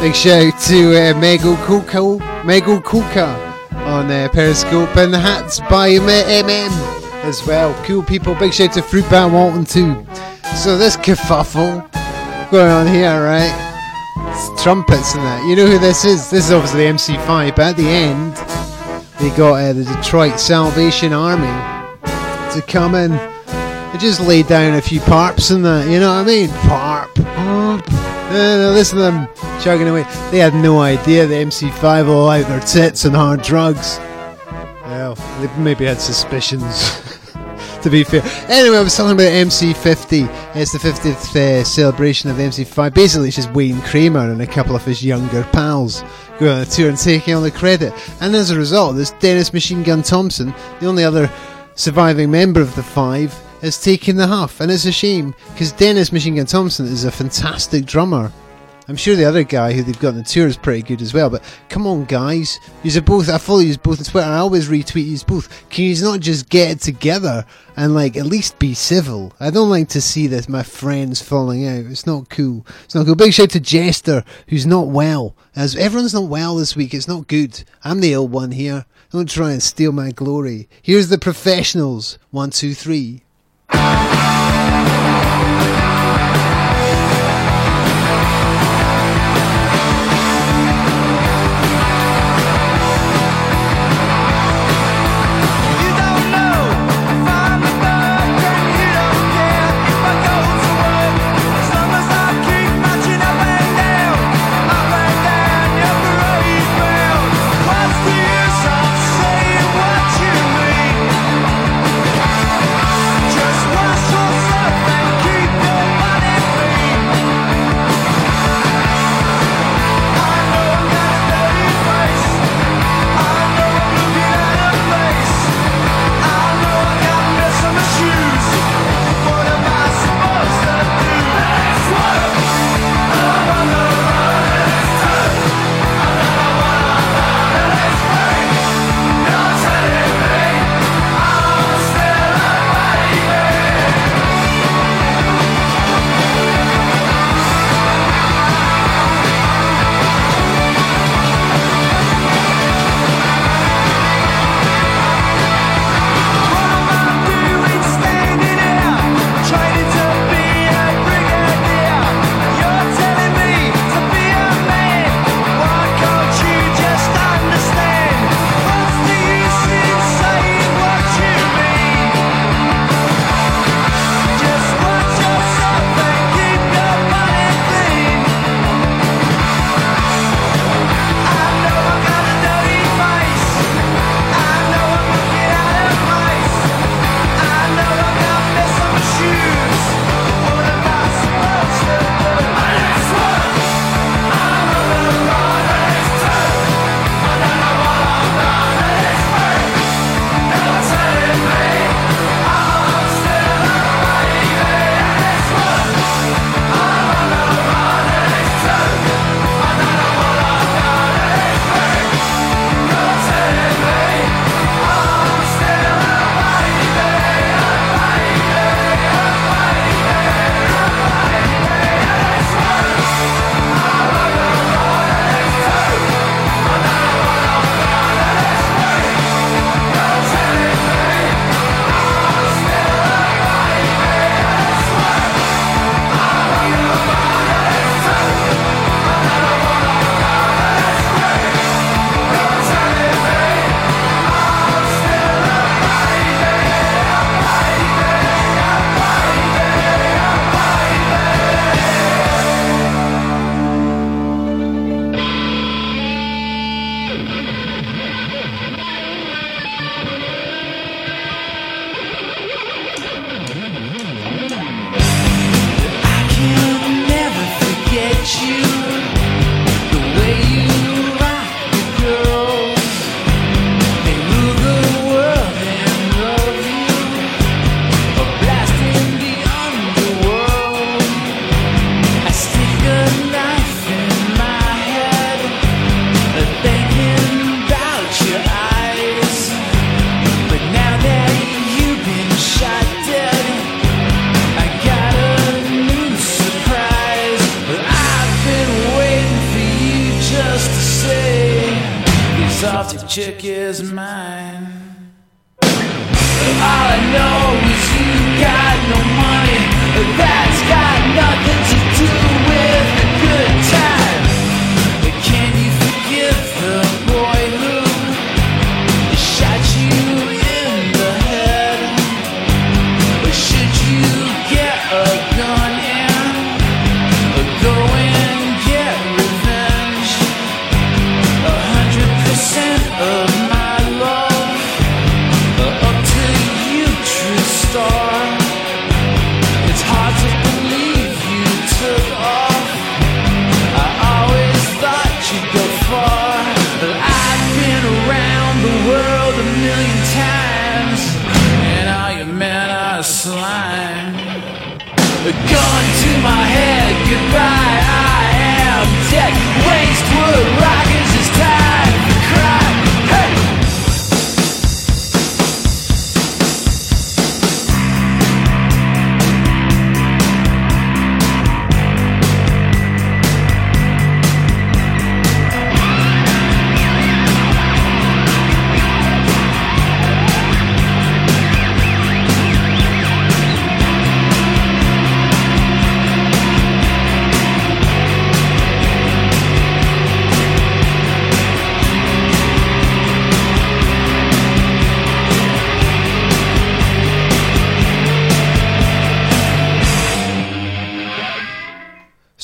Big shout to uh, Mego Kuka, Mego Kuka on uh, Periscope and the hats by MM as well. Cool people. Big shout to Fruit Bat Walton too. So this kerfuffle going on here, right? It's trumpets and that. You know who this is? This is obviously MC5, but at the end they got uh, the Detroit Salvation Army to come in. They just laid down a few parps and that, you know what I mean? Parp, listen to them chugging away. They had no idea the MC5 all out their tits and hard drugs. Well, they maybe had suspicions. *laughs* to be fair. Anyway, I was talking about MC50. It's the 50th uh, celebration of MC5. Basically, it's just Wayne Kramer and a couple of his younger pals going on a tour and taking all the credit. And as a result, this Dennis Machine Gun Thompson, the only other surviving member of the five, has taken the huff. And it's a shame, because Dennis Machine Gun Thompson is a fantastic drummer. I'm sure the other guy who they've got on the tour is pretty good as well. But come on, guys, you both. I follow you both on Twitter. I always retweet you both. Can you not just get together and like at least be civil? I don't like to see this my friends falling out. It's not cool. It's not cool. Big shout to Jester who's not well. As everyone's not well this week, it's not good. I'm the ill one here. Don't try and steal my glory. Here's the professionals. One, two, three. You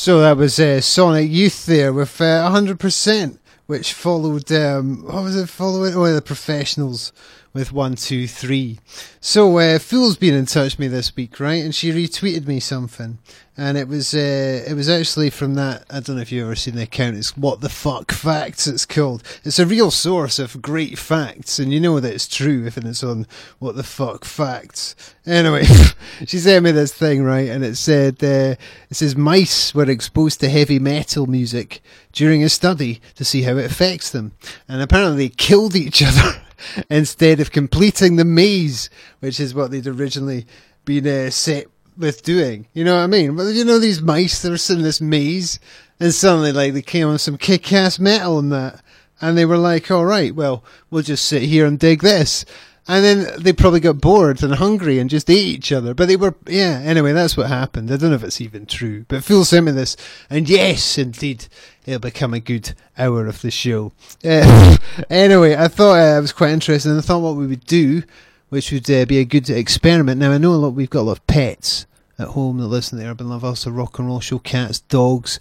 So that was uh, Sonic Youth there with uh, 100%, which followed, um, what was it following? Oh, the professionals with 123. So, uh, Fool's been in touch with me this week, right? And she retweeted me something. And it was, uh, it was actually from that, I don't know if you've ever seen the account, it's What the Fuck Facts it's called. It's a real source of great facts, and you know that it's true if it's on What the Fuck Facts. Anyway, *laughs* she sent me this thing, right? And it said, uh, it says mice were exposed to heavy metal music during a study to see how it affects them. And apparently they killed each *laughs* other instead of completing the maze, which is what they'd originally been uh, set with doing. You know what I mean? Well, you know these mice that are sitting in this maze, and suddenly like they came on some kick-ass metal and that, and they were like, "All right, well, we'll just sit here and dig this." And then they probably got bored and hungry and just ate each other. But they were, yeah, anyway, that's what happened. I don't know if it's even true. But Phil sent me this. And yes, indeed, it'll become a good hour of the show. Uh, *laughs* anyway, I thought uh, it was quite interesting. I thought what we would do, which would uh, be a good experiment. Now, I know a lot, we've got a lot of pets at home that listen to the Urban Love the rock and roll show, cats, dogs,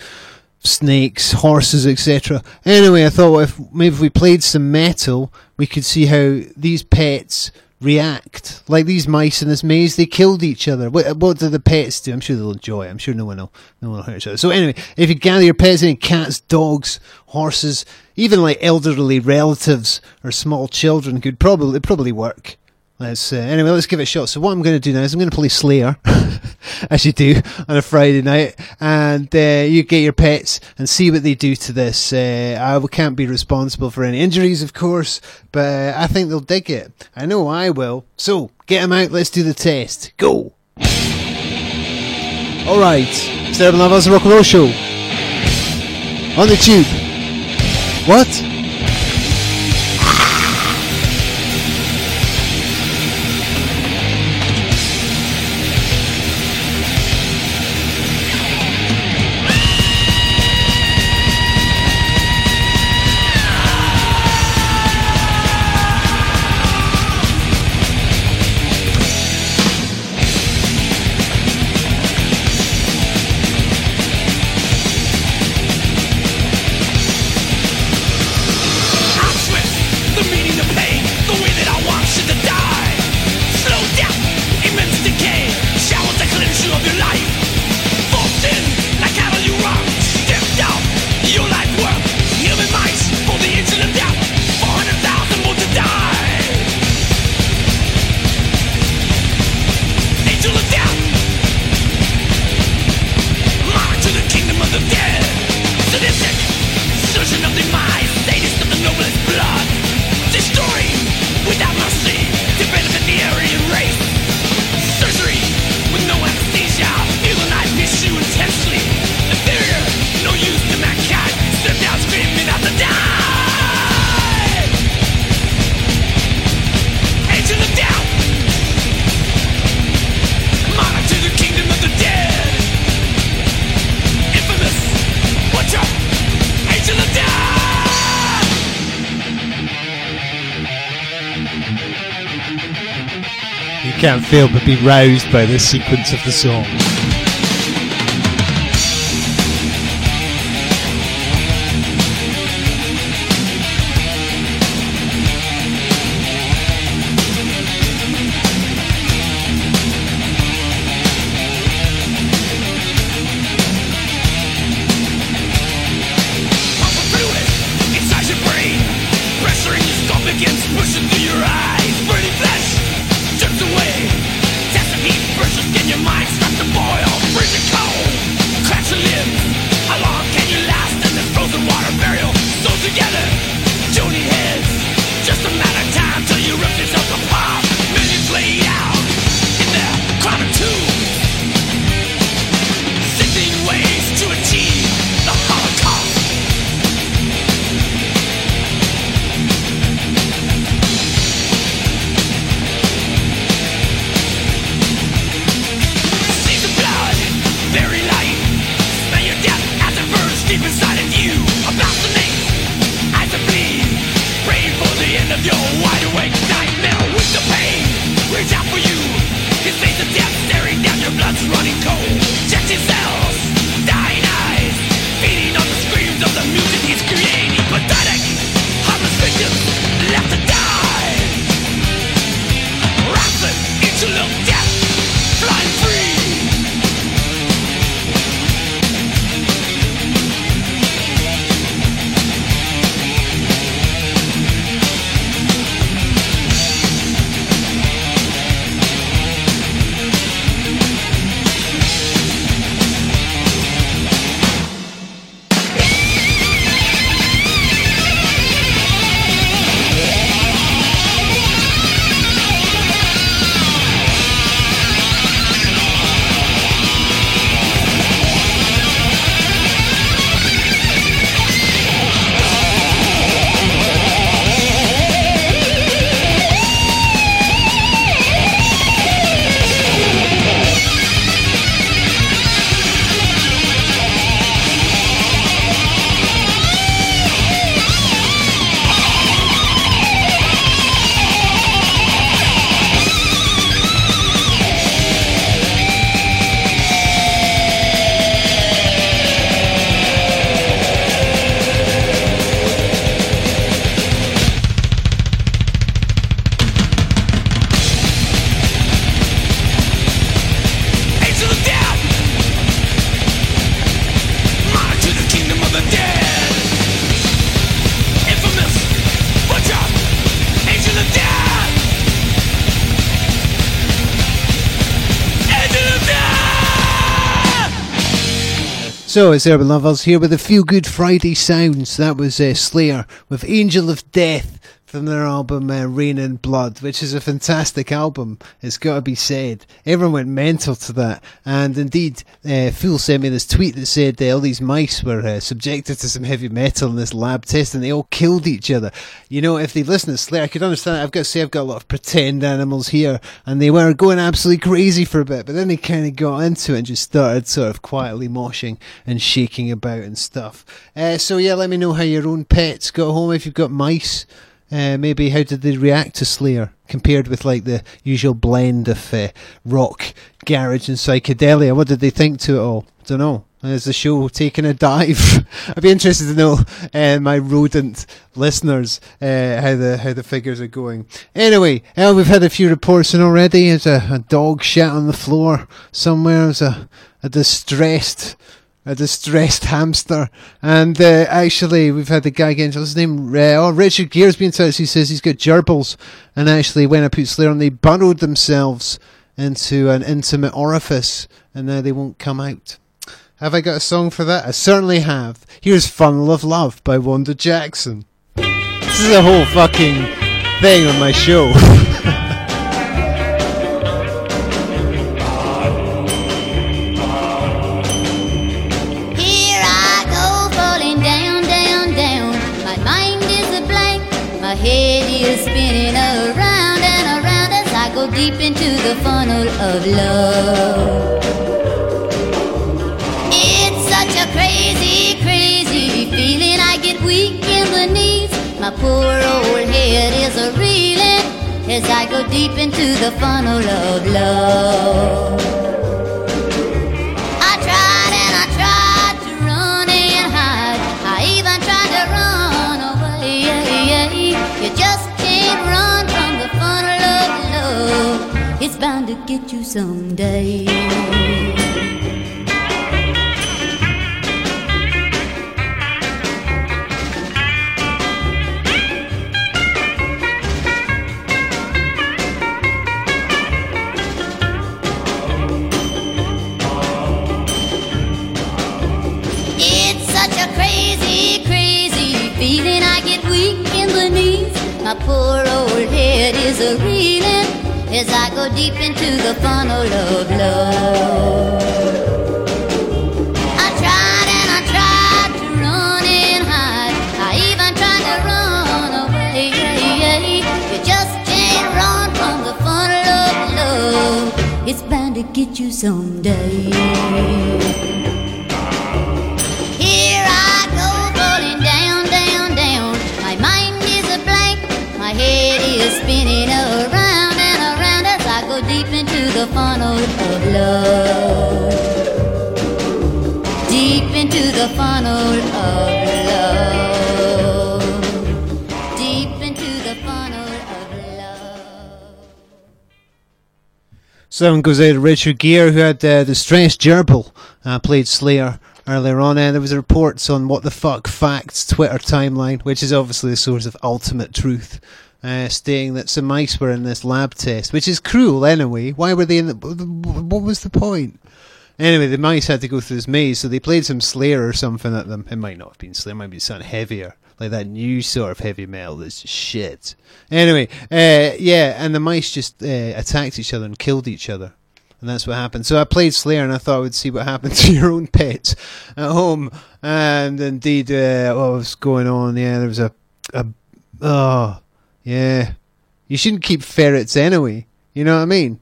snakes, horses, etc. Anyway, I thought if maybe if we played some metal, we could see how these pets react. Like these mice in this maze, they killed each other. What, what do the pets do? I'm sure they'll enjoy it. I'm sure no one will, no one will hurt each other. So anyway, if you gather your pets in, cats, dogs, horses, even like elderly relatives or small children could probably, probably work. Let's uh, anyway. Let's give it a shot. So what I'm going to do now is I'm going to play Slayer, *laughs* as you do on a Friday night, and uh, you get your pets and see what they do to this. Uh, I can't be responsible for any injuries, of course, but I think they'll dig it. I know I will. So get them out. Let's do the test. Go. All right, Seven Love Us Rock and Roll Show on the tube. What? But be roused by this sequence of the song. So it's Urban Love Ulcer here with a few good Friday sounds. That was uh, Slayer with Angel of Death from their album uh, Reign in Blood, which is a fantastic album. It's got to be said. Everyone went mental to that, and indeed, uh, Fool sent me this tweet that said uh, all these mice were uh, subjected to some heavy metal in this lab test, and they all killed each other. You know, if they listen to Slayer, I could understand. I've got to say, I've got a lot of pretend animals here, and they were going absolutely crazy for a bit, but then they kind of got into it and just started sort of quietly moshing and shaking about and stuff. Uh, so yeah, let me know how your own pets got home if you've got mice. Uh, maybe how did they react to Slayer compared with like the usual blend of uh, rock, garage, and psychedelia? What did they think to it all? Don't know. Is the show taking a dive? *laughs* I'd be interested to know uh, my rodent listeners uh, how the how the figures are going. Anyway, uh, we've had a few reports in already. There's a, a dog shat on the floor somewhere. There's a a distressed a distressed hamster. And uh, actually, we've had the guy into his name. Uh, oh, Richard Gere's been in. He says he's got gerbils. And actually, when I put Slayer on, they burrowed themselves into an intimate orifice, and now they won't come out. Have I got a song for that? I certainly have. Here's Funnel of Love by Wanda Jackson. This is a whole fucking thing on my show. *laughs* head is spinning around and around as I go deep into the funnel of love. It's such a crazy, crazy feeling. I get weak in the knees. My poor old head is a reeling as I go deep into the funnel of love. To get you someday. It's such a crazy, crazy feeling. I get weak in the knees. My poor old head is a reeling as I go deep into the funnel of love. I tried and I tried to run and hide. I even tried to run away. You just can't run from the funnel of love. It's bound to get you someday. Funnel of love. Deep into the funnel of love. Deep into goes out to Richard Gere, who had uh, the Stress Gerbil, uh, played Slayer earlier on. And there was reports on What the Fuck Facts Twitter timeline, which is obviously the source of ultimate truth, uh, stating that some mice were in this lab test, which is cruel anyway. Why were they in the. What was the point? Anyway, the mice had to go through this maze, so they played some Slayer or something at them. It might not have been Slayer, it might be something heavier, like that new sort of heavy metal that's shit. Anyway, uh, yeah, and the mice just uh, attacked each other and killed each other. And that's what happened. So I played Slayer and I thought I would see what happened *laughs* to your own pets at home. And indeed, uh, what was going on? Yeah, there was a, a, oh, yeah. You shouldn't keep ferrets anyway. You know what I mean?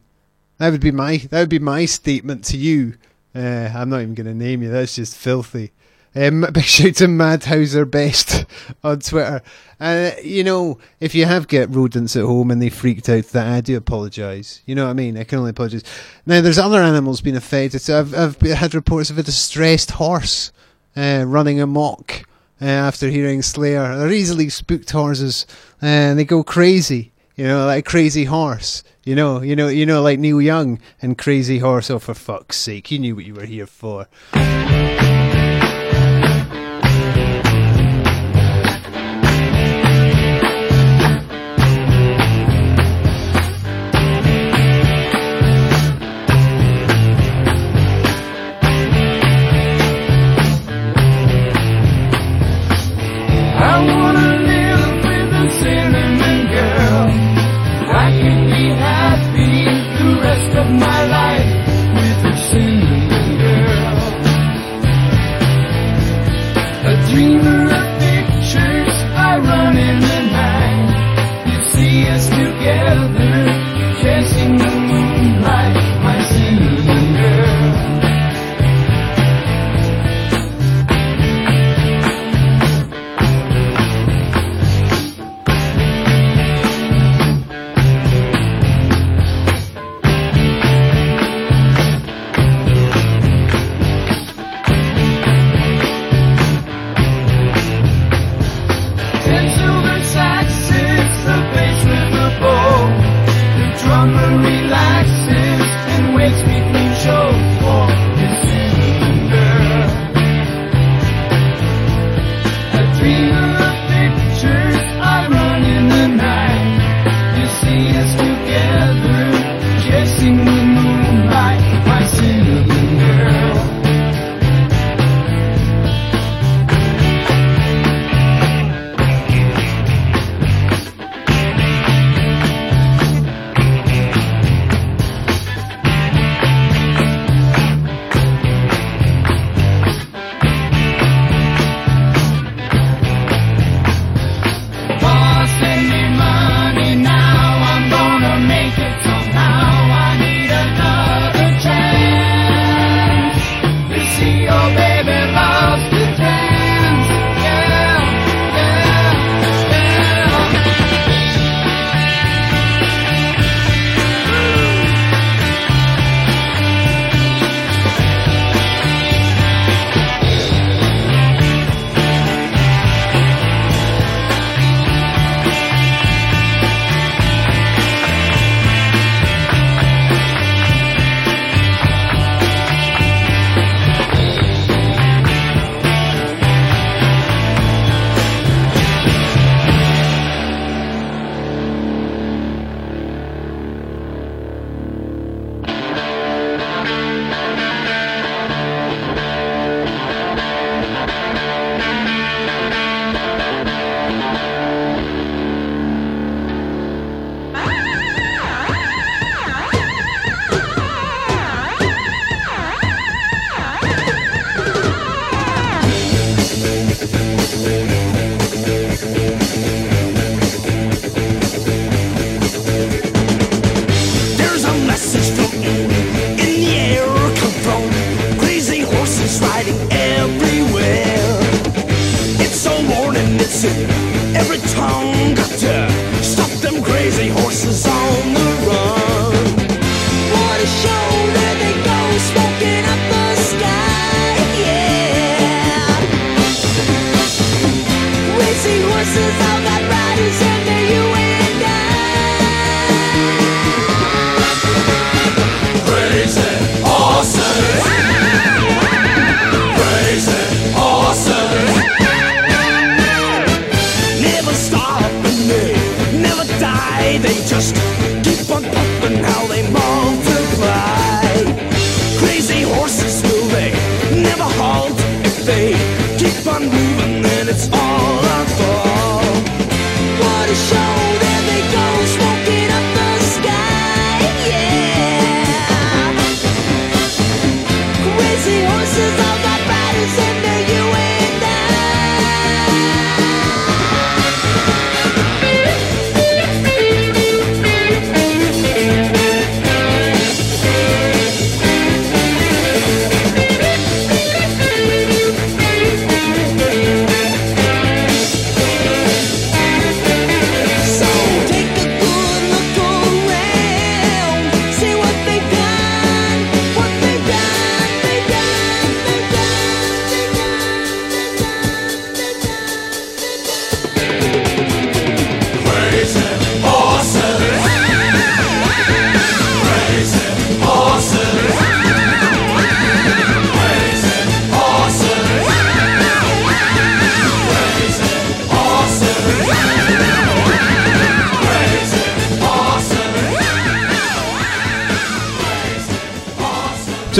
That would be my that would be my statement to you. Uh, I'm not even going to name you. That's just filthy. Um, *laughs* big shout to Madhauser Best *laughs* on Twitter. Uh, you know, if you have got rodents at home and they freaked out, that I do apologise. You know what I mean? I can only apologise. Now, there's other animals being affected. So I've, I've had reports of a distressed horse uh, running amok uh, after hearing Slayer. They're easily spooked horses, and they go crazy. You know, like crazy horse. You know, you know, you know, like Neil Young and Crazy Horse. Oh, for fuck's sake! You knew what you were here for.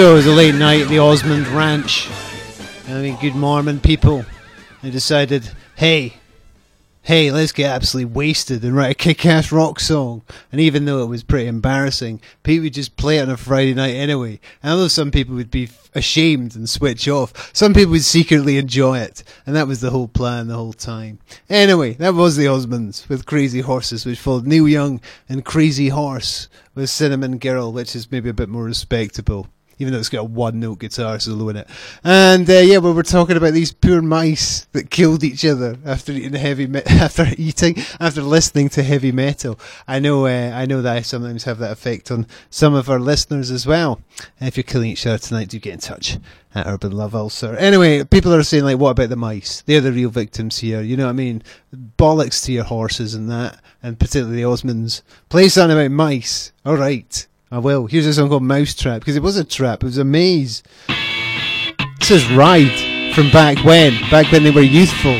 So it was a late night at the Osmond Ranch. I mean, good Mormon people. They decided, hey, hey, let's get absolutely wasted and write a kick-ass rock song. And even though it was pretty embarrassing, people would just play it on a Friday night anyway. And although some people would be ashamed and switch off, some people would secretly enjoy it. And that was the whole plan the whole time. Anyway, that was the Osmonds with Crazy Horses, which followed Neil Young and Crazy Horse with Cinnamon Girl, which is maybe a bit more respectable even though it's got a one note guitar solo in it. And uh, yeah, well, we're talking about these poor mice that killed each other after eating heavy me- *laughs* after eating after listening to heavy metal. I know, uh, I know that I sometimes have that effect on some of our listeners as well. And if you're killing each other tonight, do get in touch at Urban Love Ulcer. Anyway, people are saying like, what about the mice? They're the real victims here. You know what I mean? Bollocks to your horses and that, and particularly the Osmonds. Play something about mice. All right. I will. Here's a song called Mousetrap because it was a trap. It was a maze. This is Ride from back when, back when they were youthful.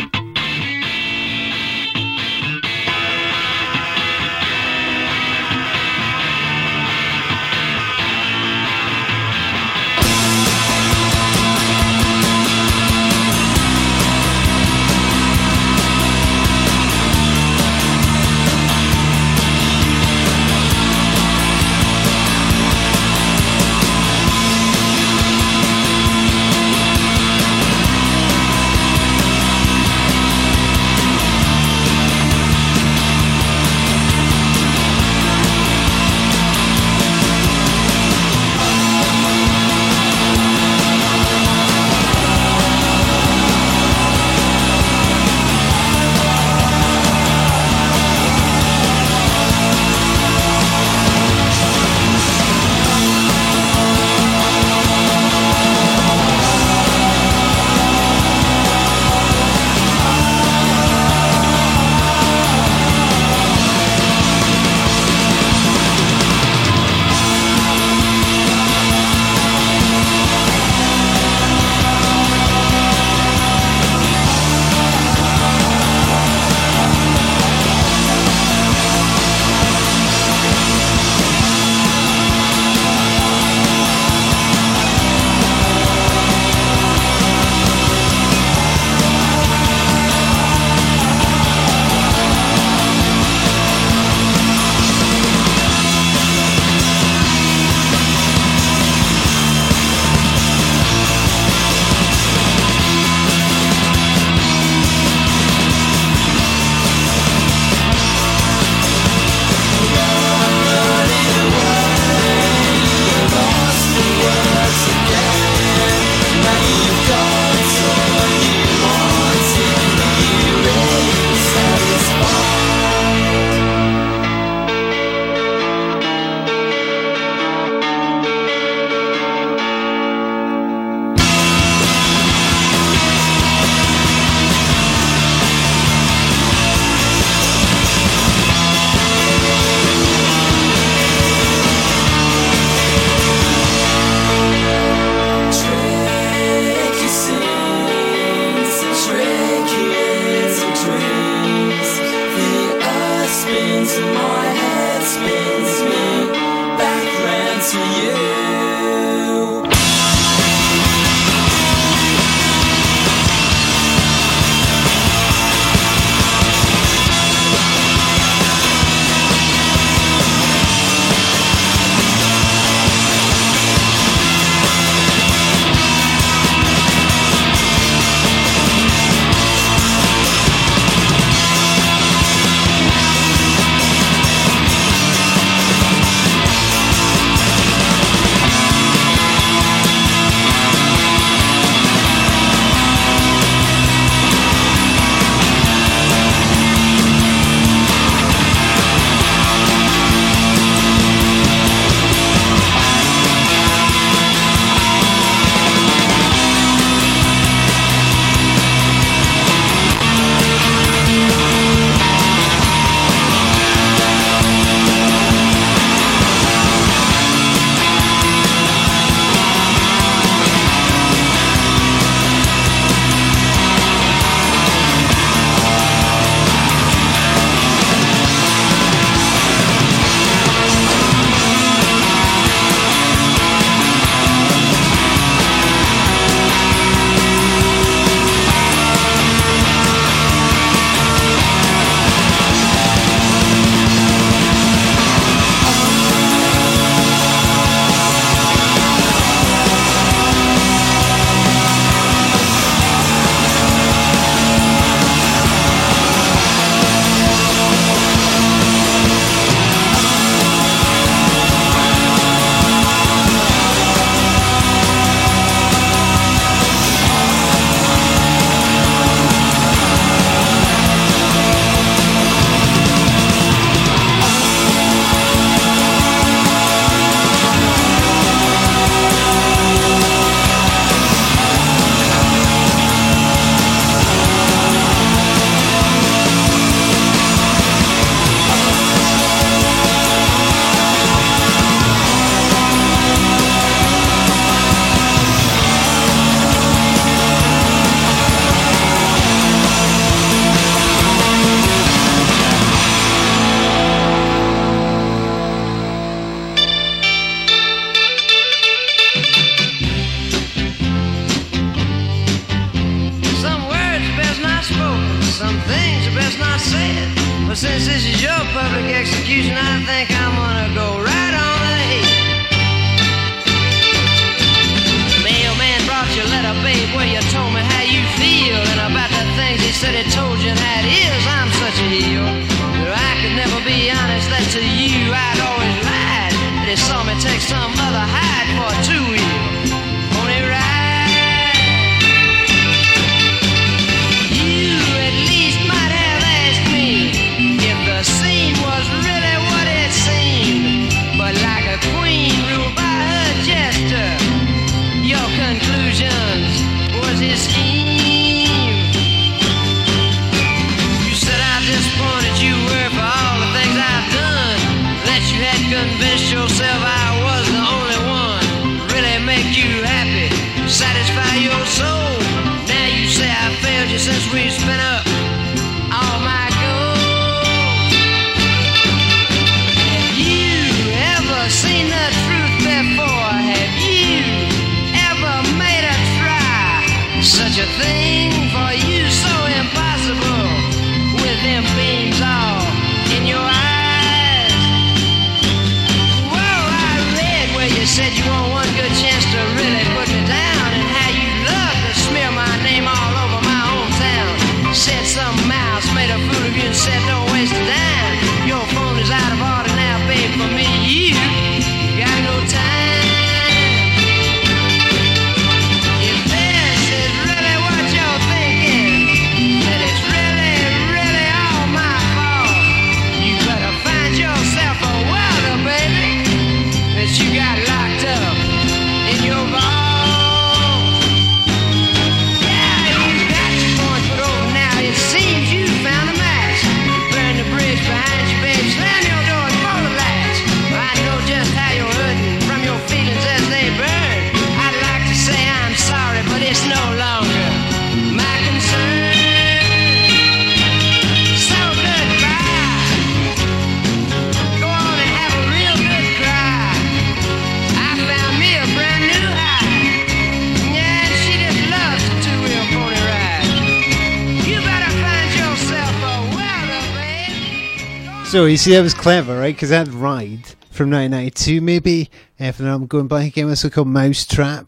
So you see, that was clever, right? Because that ride from 1992, maybe. After that, I'm going back again. What's it called? Mouse Trap.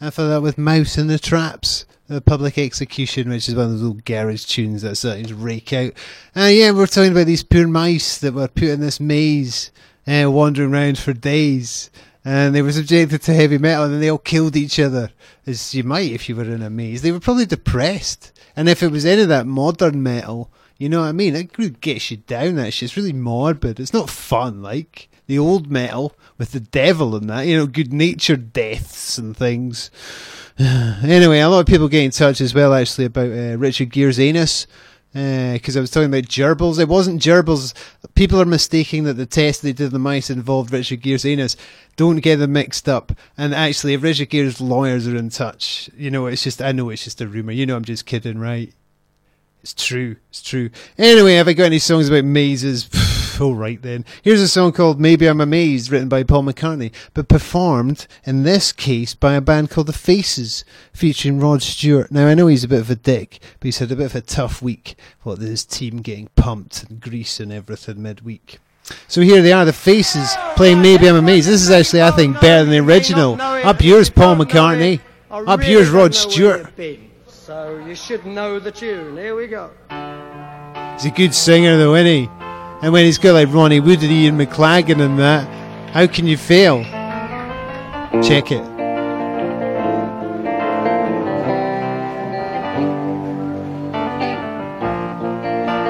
After that, with Mouse in the Traps. The Public Execution, which is one of those little garage tunes that sometimes rake out. Uh, yeah, we're talking about these poor mice that were put in this maze, uh, wandering around for days. And they were subjected to heavy metal and then they all killed each other, as you might if you were in a maze. They were probably depressed. And if it was any of that modern metal, you know what I mean? It really gets you down, that shit. It's really morbid. It's not fun, like the old metal with the devil and that, you know, good natured deaths and things. *sighs* anyway, a lot of people get in touch as well, actually, about uh, Richard Gere's anus. Because I was talking about gerbils. It wasn't gerbils. People are mistaking that the test they did the mice involved Richard Gere's anus. Don't get them mixed up. And actually, if Richard Gere's lawyers are in touch, you know, it's just, I know it's just a rumour. You know, I'm just kidding, right? It's true. It's true. Anyway, have I got any songs about mazes? *sighs* All right then. Here's a song called Maybe I'm Amazed, written by Paul McCartney, but performed in this case by a band called The Faces, featuring Rod Stewart. Now I know he's a bit of a dick, but he's had a bit of a tough week. What with his team getting pumped and Greece and everything midweek. So here they are, The Faces, playing Maybe I'm Amazed. This is actually, I think, better than the original. Up yours, Paul McCartney. Up yours, Rod Stewart. So you should know the tune. Here we go. He's a good singer, though, isn't he? And when he's got like Ronnie Wood and Ian McLagan and that, how can you fail? Check it.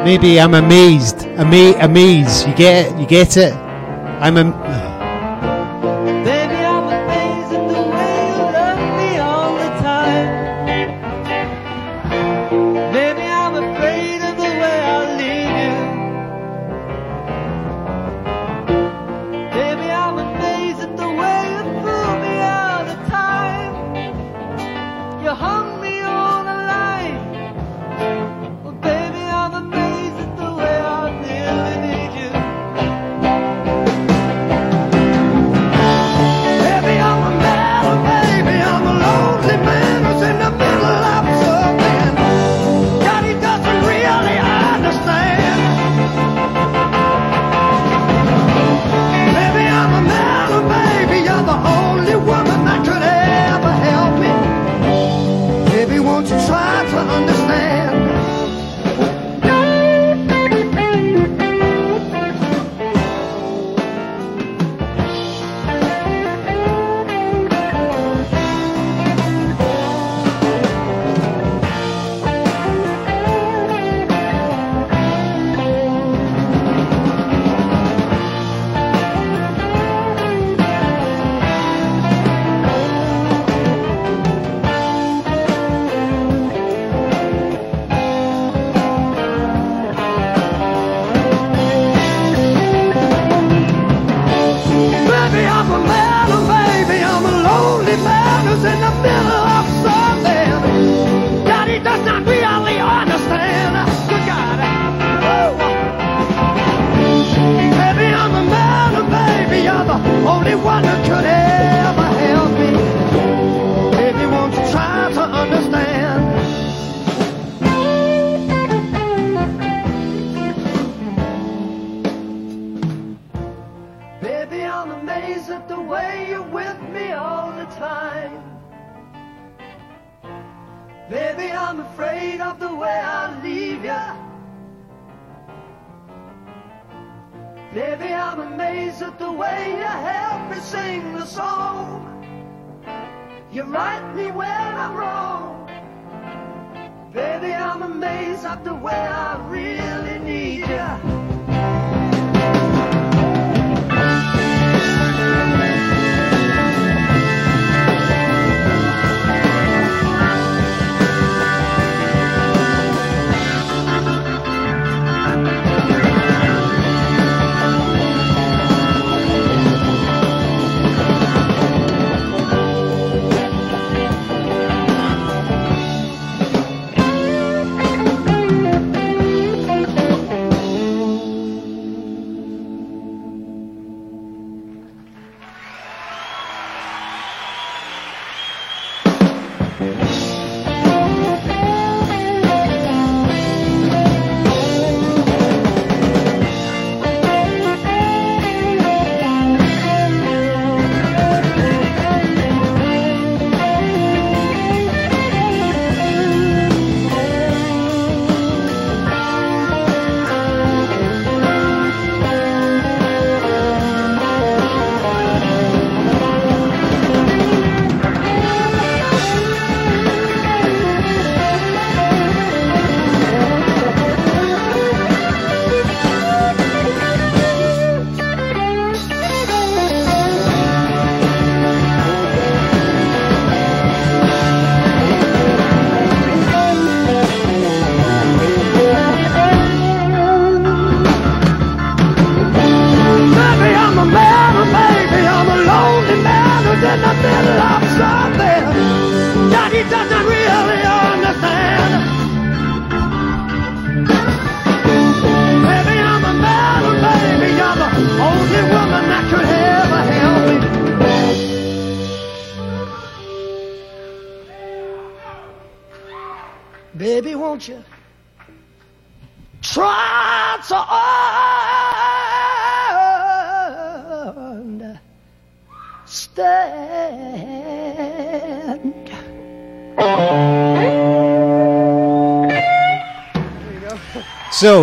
Maybe I'm amazed. Ama- amaze. You get it? You get it? I'm am-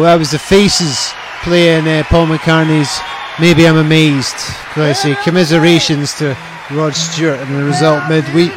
That was the Faces playing uh, Paul McCartney's "Maybe I'm Amazed." I say commiserations to Rod Stewart and the result midweek.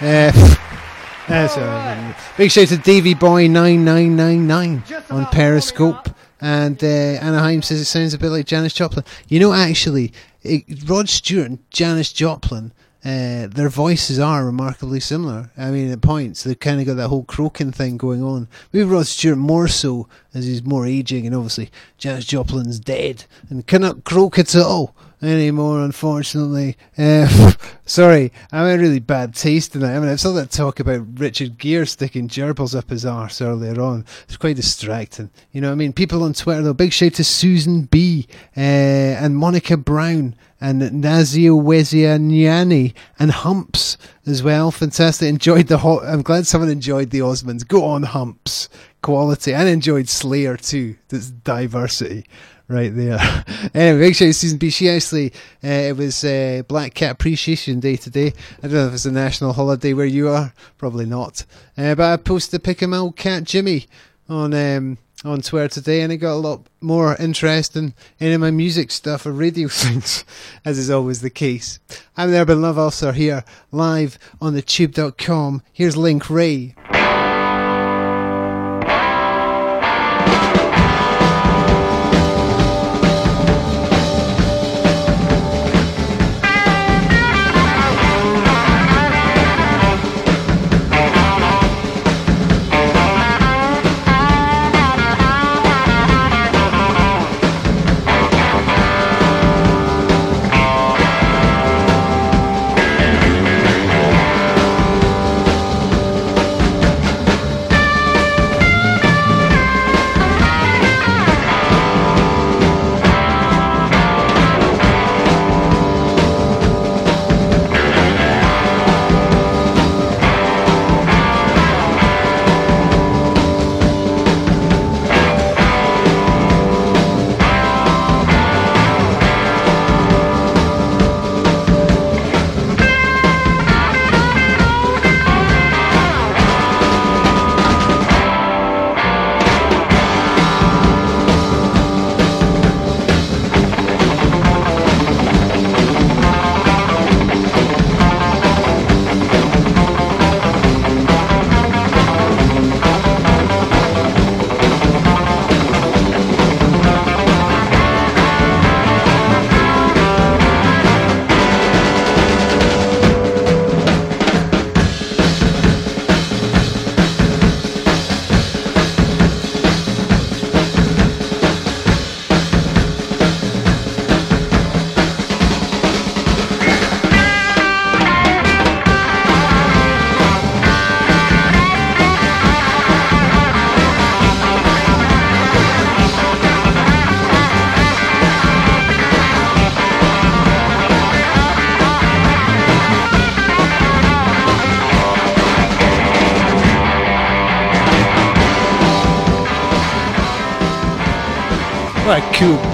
Uh, *laughs* that's right. Big shout to Davy Boy nine nine nine nine on Periscope. And uh, Anaheim says it sounds a bit like Janis Joplin. You know, actually, it, Rod Stewart and Janis Joplin, uh, their voices are remarkably similar. I mean, at points they've kind of got that whole croaking thing going on. Maybe Rod Stewart more so as he's more aging, and obviously Janis Joplin's dead and cannot croak at all anymore, unfortunately. Uh, *laughs* sorry, I'm a really bad taste tonight. I mean, I saw that talk about Richard Gere sticking gerbils up his arse earlier on. It's quite distracting. You know I mean? People on Twitter, though, big shout to Susan B. Uh, and Monica Brown and Nazio Wezia Nyani and Humps as well. Fantastic. Enjoyed the. I'm glad someone enjoyed the Osmonds. Go on, Humps. Quality. And enjoyed Slayer too. That's diversity right there. *laughs* anyway, shout out to Susan B. She actually, uh, it was uh, Black Cat Appreciation Day today. I don't know if it's a national holiday where you are. Probably not. Uh, but I posted a pic of my old cat Jimmy on um, on Twitter today, and it got a lot more interest in any of my music stuff or radio *laughs* things, as is always the case. I'm the Urban Love Ulcer here, live on the tube.com. Here's Link Wray.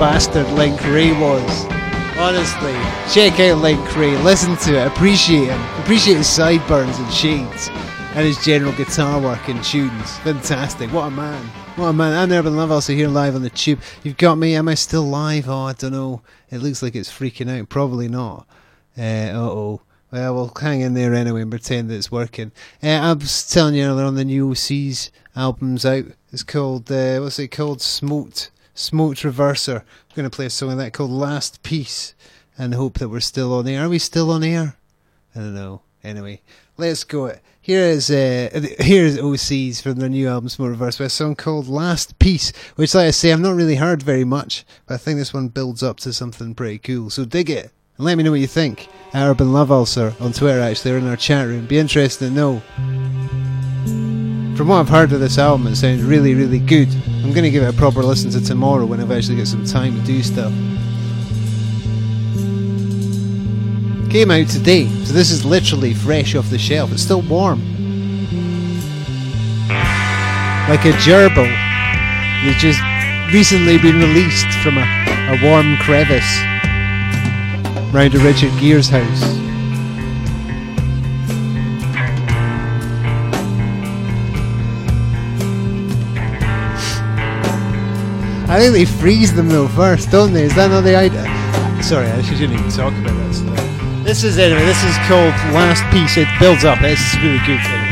Bastard Link Wray was. Honestly, check out Link Wray, listen to it, appreciate him, appreciate his sideburns and shades, and his general guitar work and tunes. Fantastic, what a man. What a man. I'm Urban Love, also here live on the tube. You've got me, am I still live? Oh, I don't know. It looks like it's freaking out. Probably not. Uh oh. Well, we'll hang in there anyway and pretend that it's working. Uh, I was telling you earlier on the new OC's album's out. It's called, uh, what's it called? Smote. Smote Reverser. I'm going to play a song of that called Last Peace and hope that we're still on air. Are we still on air? I don't know. Anyway, let's go. Here is uh, here's OC's from their new album Smote Reverser with a song called Last Peace, which, like I say, I've not really heard very much, but I think this one builds up to something pretty cool. So dig it and let me know what you think. At Urban Love Ulcer on Twitter, actually, or in our chat room. Be interested to know. From what I've heard of this album, it sounds really, really good. I'm going to give it a proper listen to tomorrow when I've actually got some time to do stuff. Came out today, so this is literally fresh off the shelf. It's still warm. Like a gerbil that's just recently been released from a, a warm crevice round to Richard Gere's house. I think they freeze them though first, don't they? Is that not the idea? Sorry, I shouldn't even talk about that stuff. This is anyway. This is called Last Peace. It builds up. It's really good.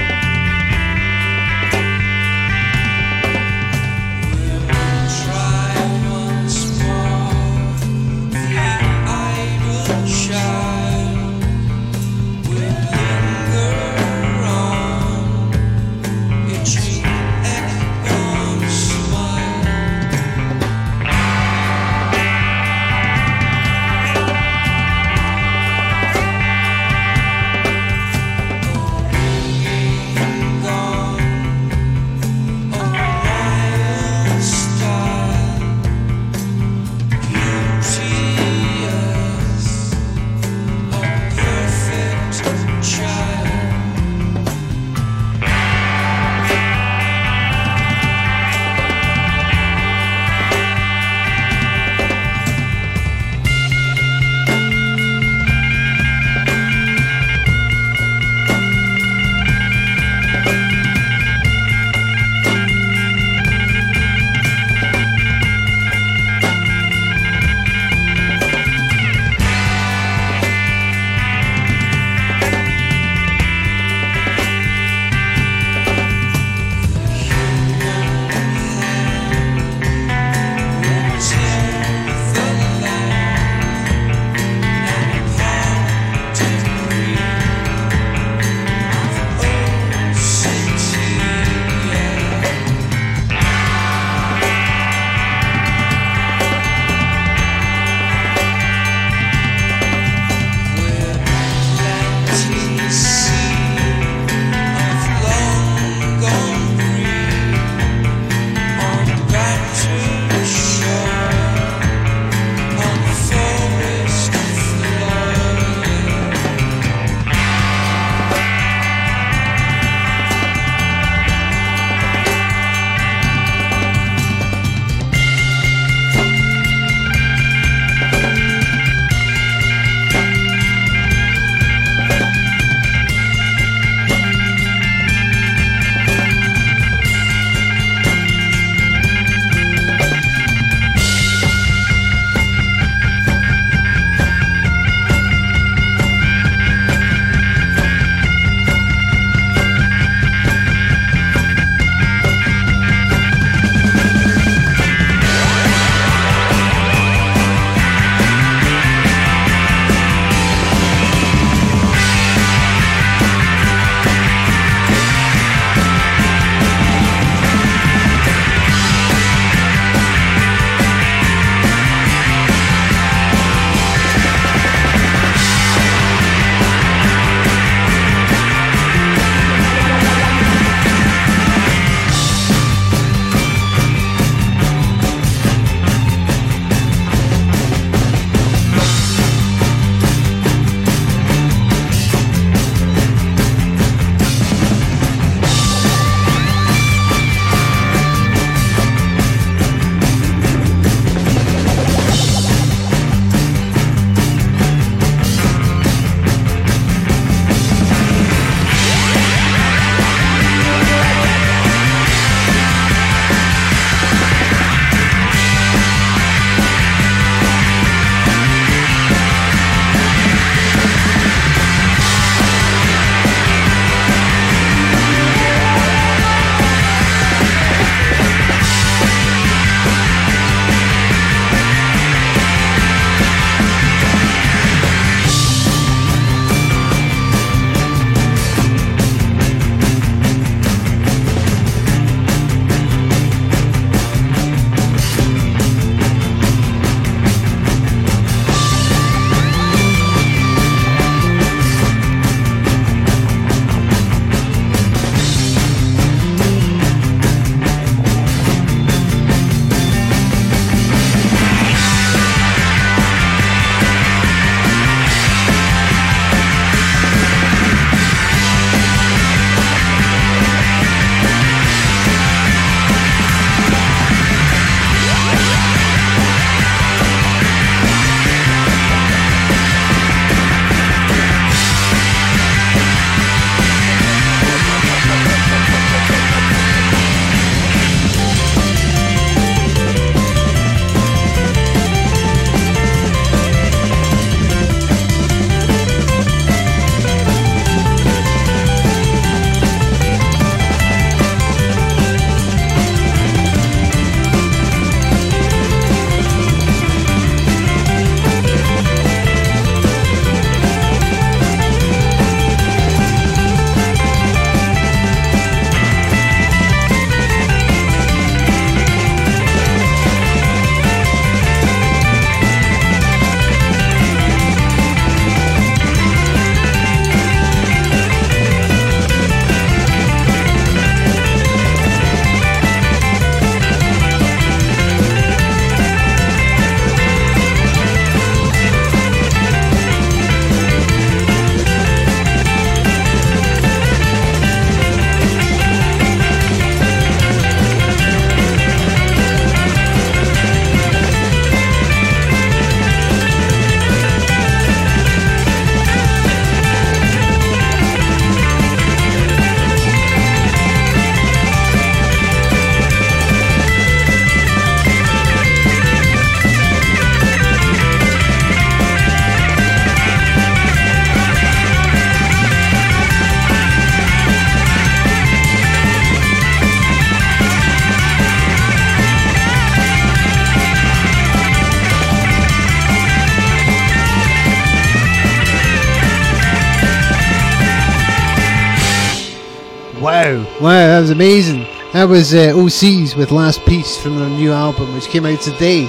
Was amazing. That was uh, OCs with Last Peace from their new album, which came out today.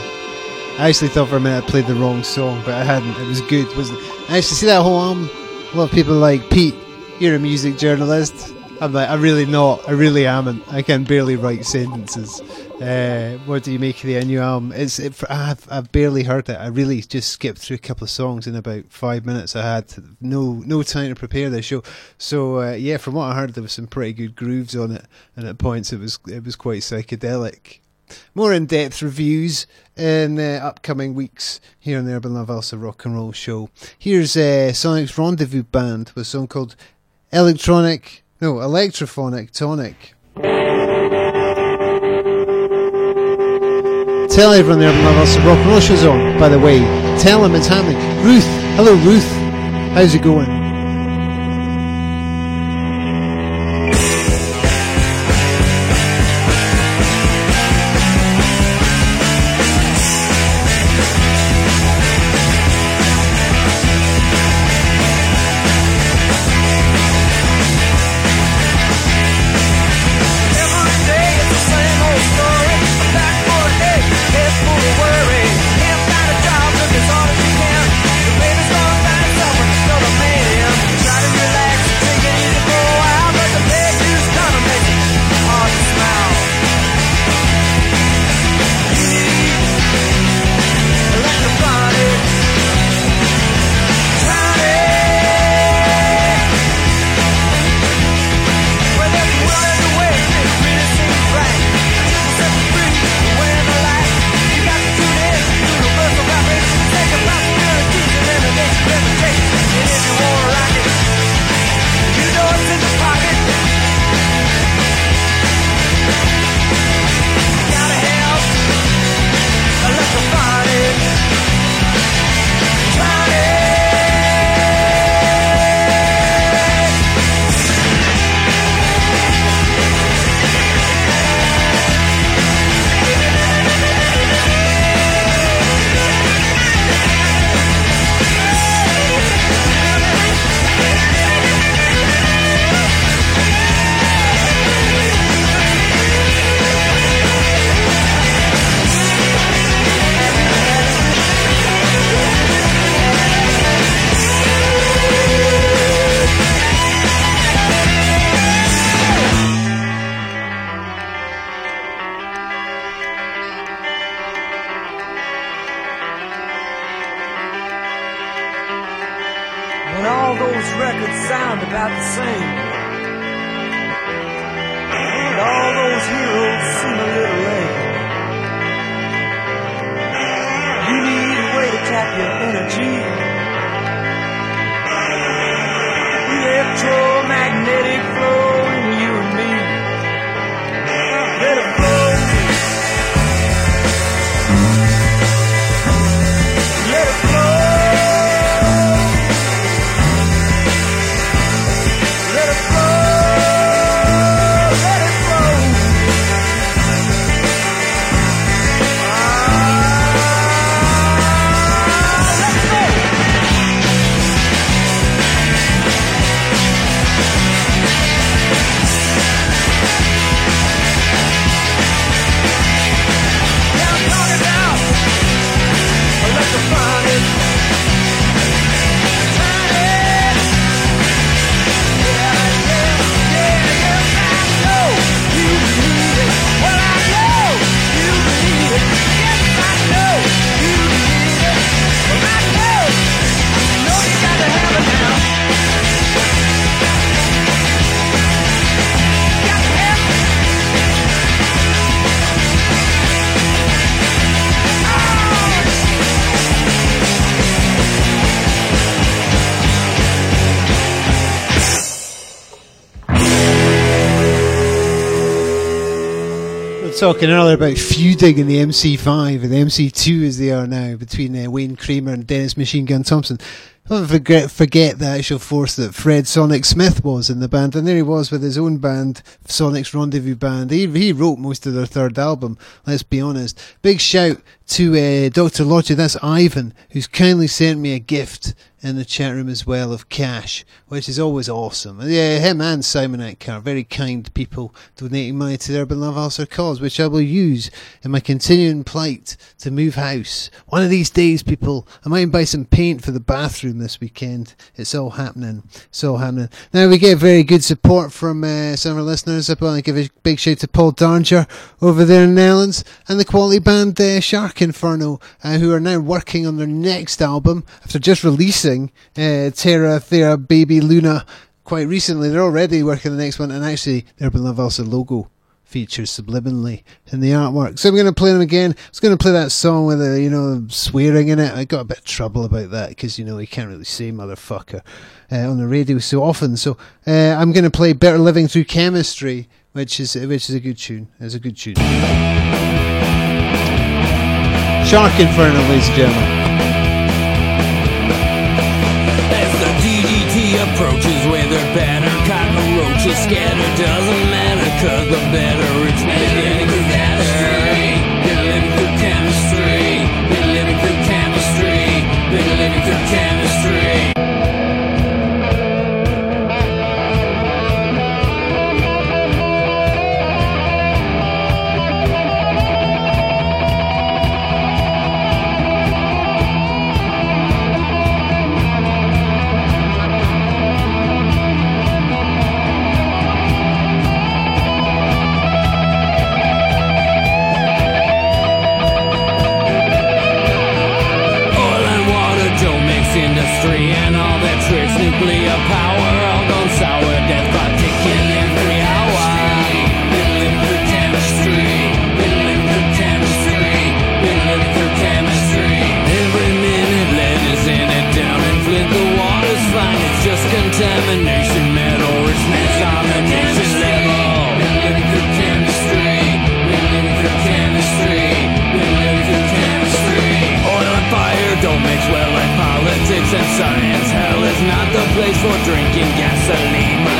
I actually thought for a minute I played the wrong song, but I hadn't. It was good, wasn't it? I actually see that whole album. A lot of people like, Pete, you're a music journalist. I'm like, I'm really not. I really am. And I can barely write sentences. Uh, what do you make of the new album? It's it, I've, I've barely heard it. I really just skipped through a couple of songs in about five minutes. I had no no time to prepare the show. So uh, yeah, from what I heard, there was some pretty good grooves on it, and at points it was it was quite psychedelic. More in depth reviews in uh, upcoming weeks here on the Urban Love Ulcer Rock and Roll Show. Here's uh, Sonic's Rendezvous Band with a song called Electronic, no, Electrophonic Tonic. Tell everyone the Urban Love Ulcer Rock and Roll Show's on, by the way. Tell them it's happening. Ruth, hello Ruth, how's it going? Talking earlier about feuding in the MC5 and the MC2 as they are now between uh, Wayne Kramer and Dennis Machine Gun Thompson. I forget, forget the actual force that Fred Sonic Smith was in the band, and there he was with his own band, Sonic's Rendezvous Band. He, he wrote most of their third album, let's be honest. Big shout to uh, Dr. Logic, that's Ivan, who's kindly sent me a gift in the chat room as well of cash, which is always awesome. Yeah, him and Simon Atkar, very kind people, donating money to the Urban Love Ulcer cause, which I will use in my continuing plight to move house. One of these days, people, I might buy some paint for the bathroom this weekend. It's all happening. It's all happening. Now we get very good support from uh, some of our listeners. I want to give a big shout to Paul Darnger over there in the Netherlands and the quality band uh, Shark Inferno, uh, who are now working on their next album after just releasing uh, Terra Thera Baby Luna quite recently. They're already working the next one, and actually, the Urban Love Ulcer logo features subliminally in the artwork. So I'm going to play them again. I was going to play that song with the, you know, swearing in it. I got a bit of trouble about that because, you know, you can't really say motherfucker uh, on the radio so often. So uh, I'm going to play Better Living Through Chemistry, which is which is a good tune. It's a good tune. Shark Inferno, ladies and gentlemen. Approaches with her banner, cotton roaches scatter. Doesn't matter, cause the better it's living contamination. Metal richness domination level. Chemistry. Chemistry. Chemistry. Oil and fire don't mix well like politics and science. Hell is not the place for drinking gasoline.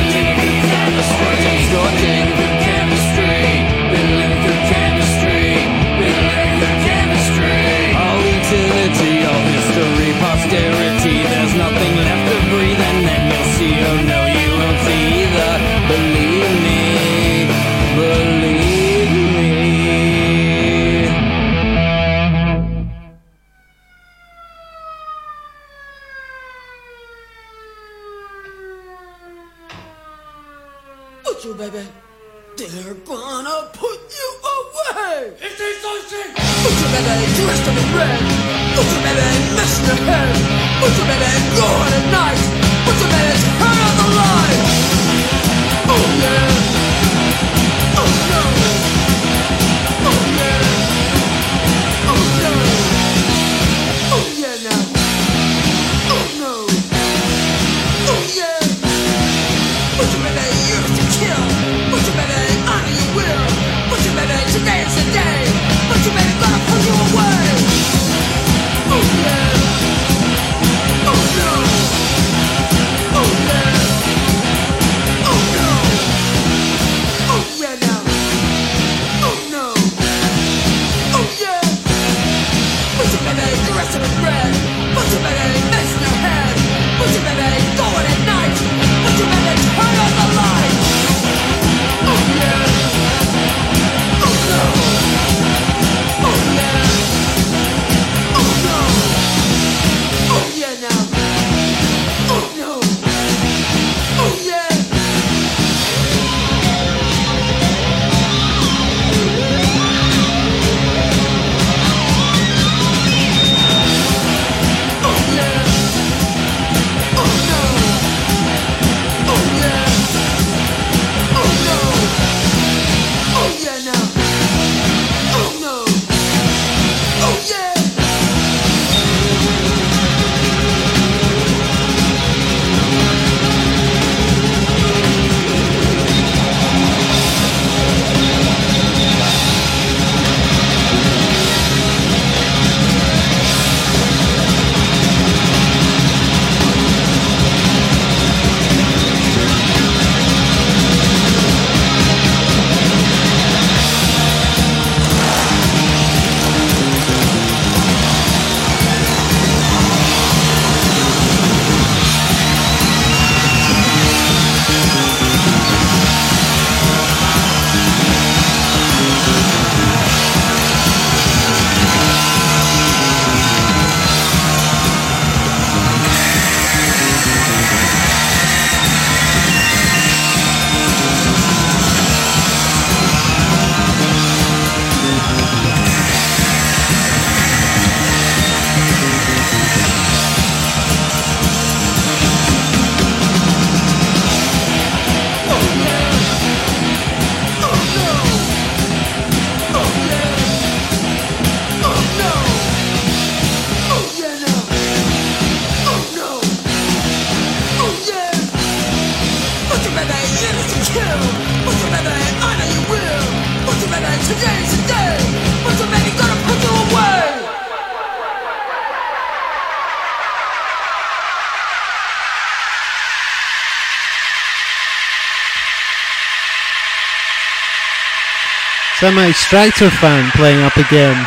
My Extractor fan playing up again.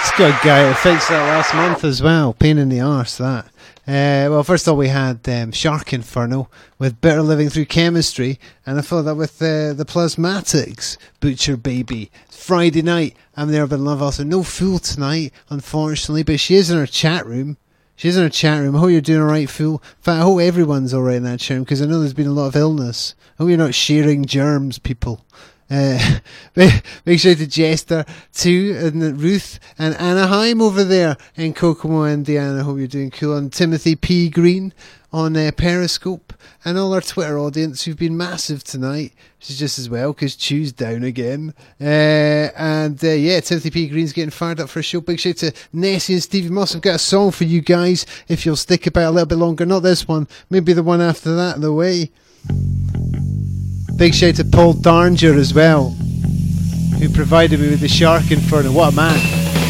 It's got a guy that fixed that last month as well. Pain in the arse that. Uh, well, first of all, we had um, Shark Inferno with Bitter Living Through Chemistry, and I followed that with uh, the Plasmatics, Butcher Baby. Friday night, I'm there with Love Also. No Fool tonight, unfortunately, but she is in her chat room. She's in her chat room. I hope you're doing alright, Fool. In fact, I hope everyone's alright in that chat room because I know there's been a lot of illness. I hope you're not sharing germs, people. Uh, *laughs* make sure to Jester too, and Ruth and Anaheim over there in Kokomo, Indiana. Hope you're doing cool. And Timothy P. Green on uh, Periscope, and all our Twitter audience who've been massive tonight, which is just as well because Chew's down again. Uh, and uh, yeah, Timothy P. Green's getting fired up for a show. Big shout to Nessie and Stevie Moss. I've got a song for you guys if you'll stick about a little bit longer. Not this one, maybe the one after that. The way. Big shout to Paul Darnger as well, who provided me with the Shark Inferno. What a man!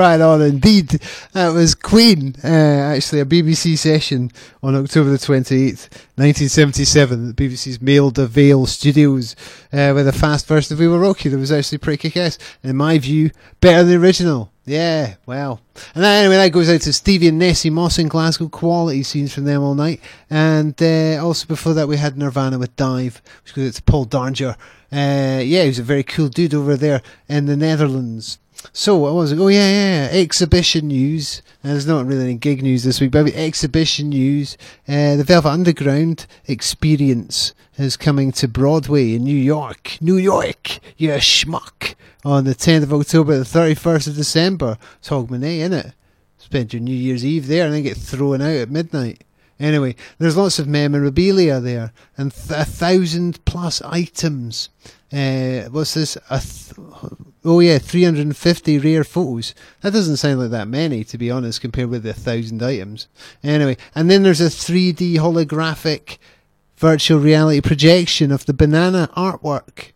Right on indeed. That was Queen, uh, actually a BBC session on October the 28th, 1977 The BBC's Maida Vale studios uh, with a fast version of We Will Rock You that was actually pretty kick-ass. In my view, better than the original. Yeah, well. And that, anyway, that goes out to Stevie and Nessie Moss in Glasgow. Quality scenes from them all night. And uh, also before that, we had Nirvana with Dive, which goes out to Paul Darnger. Uh, yeah, he was a very cool dude over there in the Netherlands. So what was it? Oh yeah, yeah, yeah. exhibition news. There's not really any gig news this week, but exhibition news. Uh, the Velvet Underground experience is coming to Broadway in New York. New York, you schmuck. On the 10th of October, the 31st of December. It's Hogmanay, innit? Spend your New Year's Eve there and then get thrown out at midnight. Anyway, there's lots of memorabilia there and th- a thousand plus items. Uh, what's this? A th- oh yeah, 350 rare photos. That doesn't sound like that many, to be honest, compared with the thousand items. Anyway, and then there's a 3D holographic virtual reality projection of the banana artwork.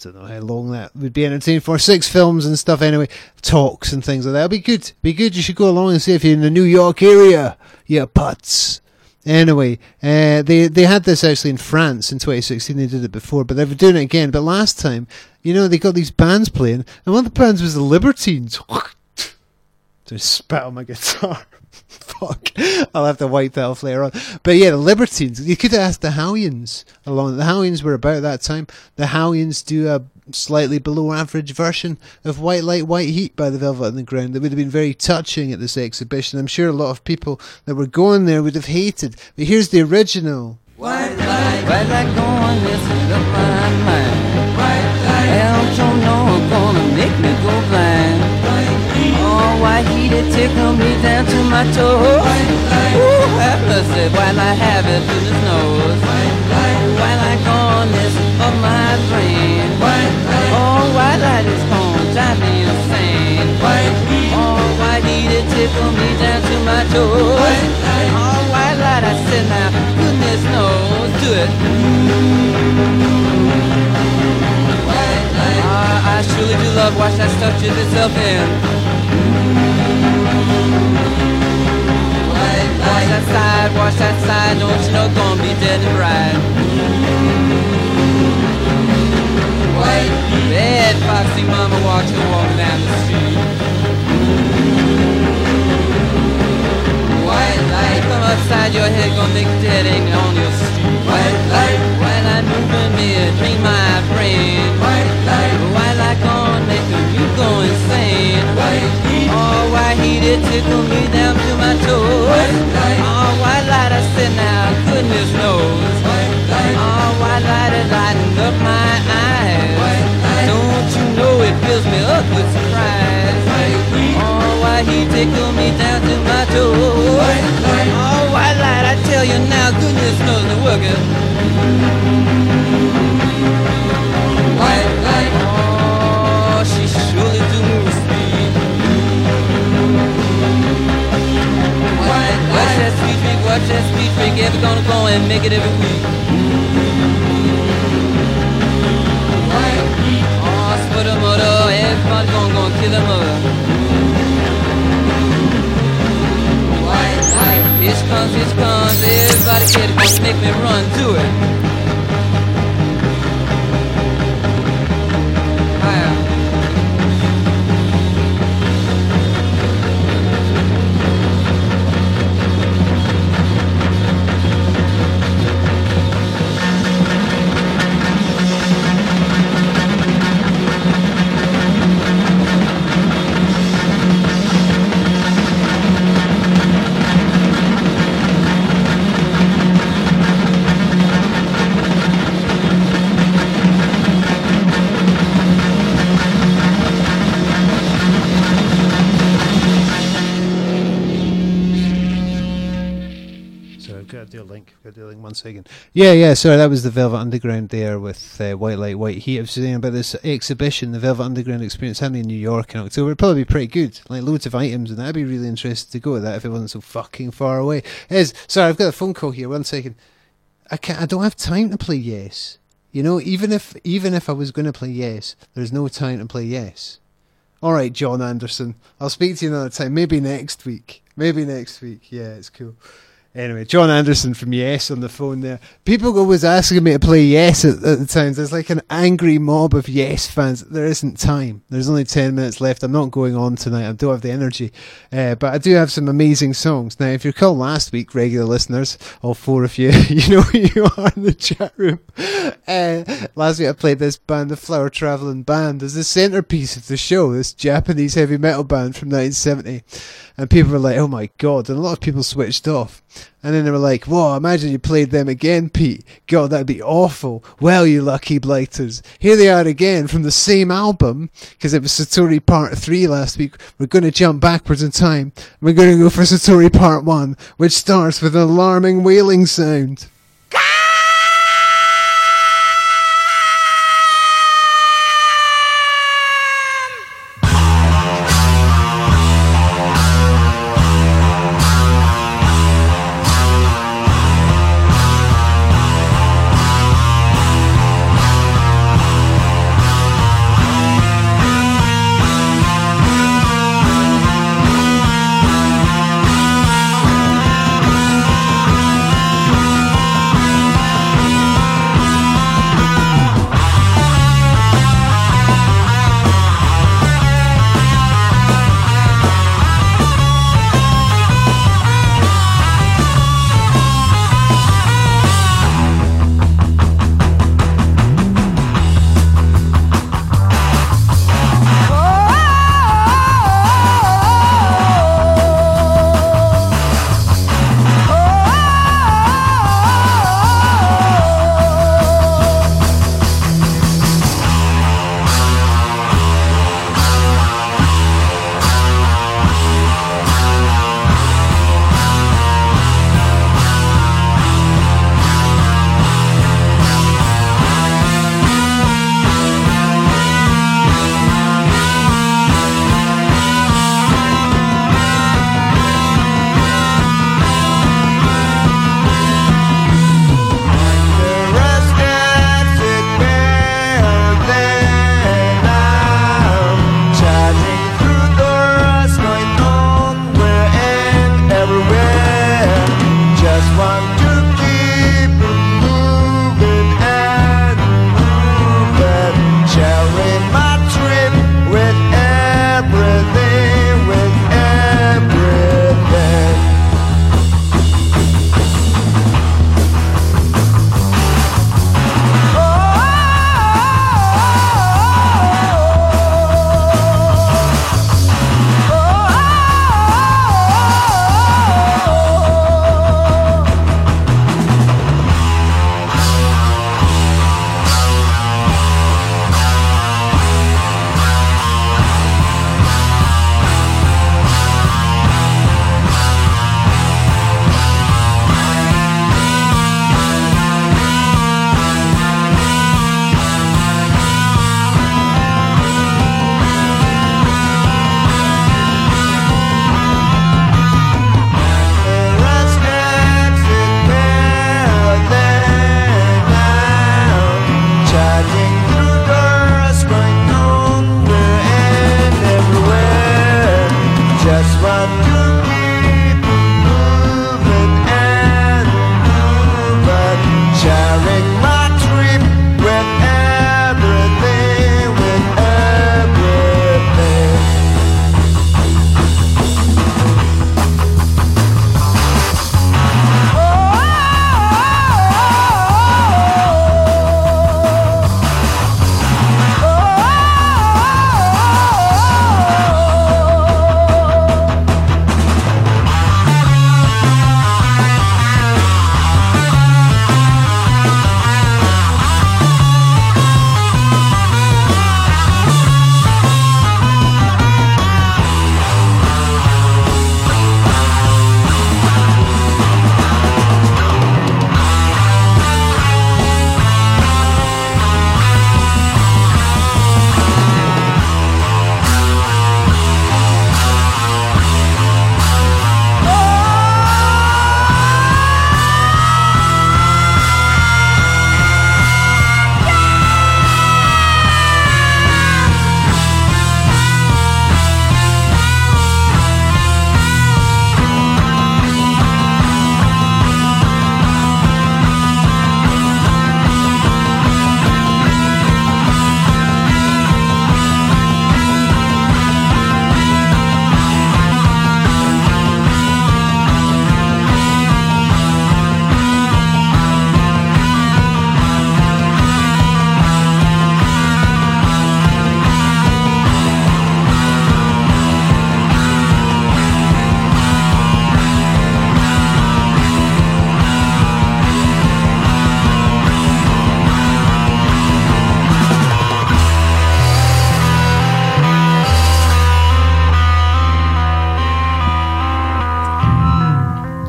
I don't know how long that would be entertaining for. Six films and stuff anyway, talks and things like that. It'll be good. Be good. You should go along and see if you're in the New York area. Yeah, putts. Anyway, uh, they they had this actually in France in 2016. They did it before, but they're doing it again. But last time, you know, they got these bands playing, and one of the bands was the Libertines. *laughs* Just spat on my guitar. *laughs* Fuck. I'll have to wipe that off later on. But yeah, the Libertines. You could have asked the Howians along. The Howians were about that time. The Howians do a slightly below average version of White Light, White Heat by the Velvet Underground. That would have been very touching at this exhibition. I'm sure a lot of people that were going there would have hated. But here's the original. White light, white light White heat it tickle me down to my toes. Ooh, have mercy, white light have it through the nose. Light gone missing up my brain. Oh, white light is gonna drive me insane. Oh, white heat it tickle me down to my toes. Oh, white light, I said now, goodness knows, do it. Ah, I surely do love watch that stuff jizz itself in. That side, that side, don't you know gonna be dead and foxy mama walks and walk down the street. White light come upside your head, gonna dead on your street. White light, white a dream my brain. White light, white light gonna make you go insane. Oh white heat, it tickle me down to my toes. Oh white light, I said now, goodness knows. Oh white light is lighting up my eyes. Don't you know it fills me up with surprise. Oh white heat, tickle me down to my toes. Oh white light, I tell you now, goodness knows the working. Watch that speed freak, ever gonna go and make it every week. White heat, oh sputter mutter, everybody gonna kill her mother. White light, here comes, here comes, everybody get it, gonna make me run to it. Yeah, yeah. Sorry, that was the Velvet Underground there with uh, White Light, White Heat. I was saying about this exhibition, the Velvet Underground experience, happening in New York in October. It'd probably be pretty good. Like loads of items, and I'd be really interested to go to that if it wasn't so fucking far away. Is sorry, I've got a phone call here. One second. I can't. I don't have time to play Yes. You know, even if even if I was going to play Yes, there's no time to play Yes. All right, Jon Anderson. I'll speak to you another time. Maybe next week. Maybe next week. Yeah, it's cool. Anyway, Jon Anderson from Yes on the phone there. People always asking me to play Yes at, at the times. There's like an angry mob of Yes fans. There isn't time. There's only 10 minutes left. I'm not going on tonight. I don't have the energy. Uh, but I do have some amazing songs. Now, if you're recall last week, regular listeners, all four of you, *laughs* you know who you are in the chat room. Uh, last week I played this band, the Flower Traveling Band, as the centerpiece of the show, this Japanese heavy metal band from 1970. And people were like, oh my god. And a lot of people switched off. And then they were like, whoa, imagine you played them again, Pete. God, that'd be awful. Well, you lucky blighters. Here they are again from the same album, because it was Satori Part 3 last week. We're going to jump backwards in time. We're going to go for Satori Part 1, which starts with an alarming wailing sound.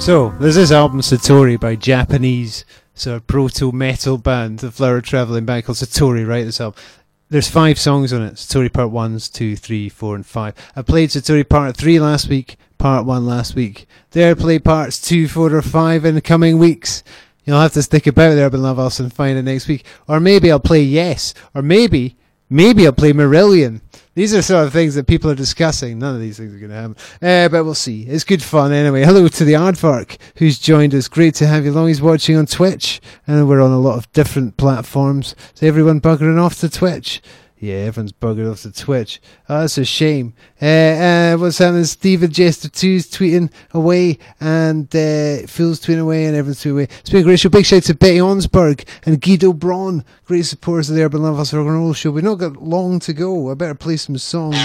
So, there's this album Satori by Japanese sort of proto metal band, the Flower Traveling Band called Satori, right? This album. There's five songs on it. Satori Part 1, 2, 3, 4, and 5. I played Satori Part 3 last week, Part 1 last week. There, play Parts 2, 4, or 5 in the coming weeks. You'll have to stick about there, Urban Love Ulcer, and find it next week. Or maybe I'll play Yes. Or maybe, maybe I'll play Marillion. These are sort of things that people are discussing. None of these things are going to happen. Uh, but we'll see. It's good fun anyway. Hello to the Aardvark who's joined us. Great to have you along. He's watching on Twitch. And we're on a lot of different platforms. So everyone buggering off to Twitch. Yeah, everyone's buggered off to Twitch. Oh, that's a shame. Uh, uh, what's happening? Steven Jester 2's tweeting away, and uh, Phil's tweeting away, and everyone's tweeting away. It's been a great show. Big shout out to Betty Onsberg and Guido Braun. Great supporters of the Urban Love Ulcer Rock and Roll Show. We've not got long to go. I better play some songs.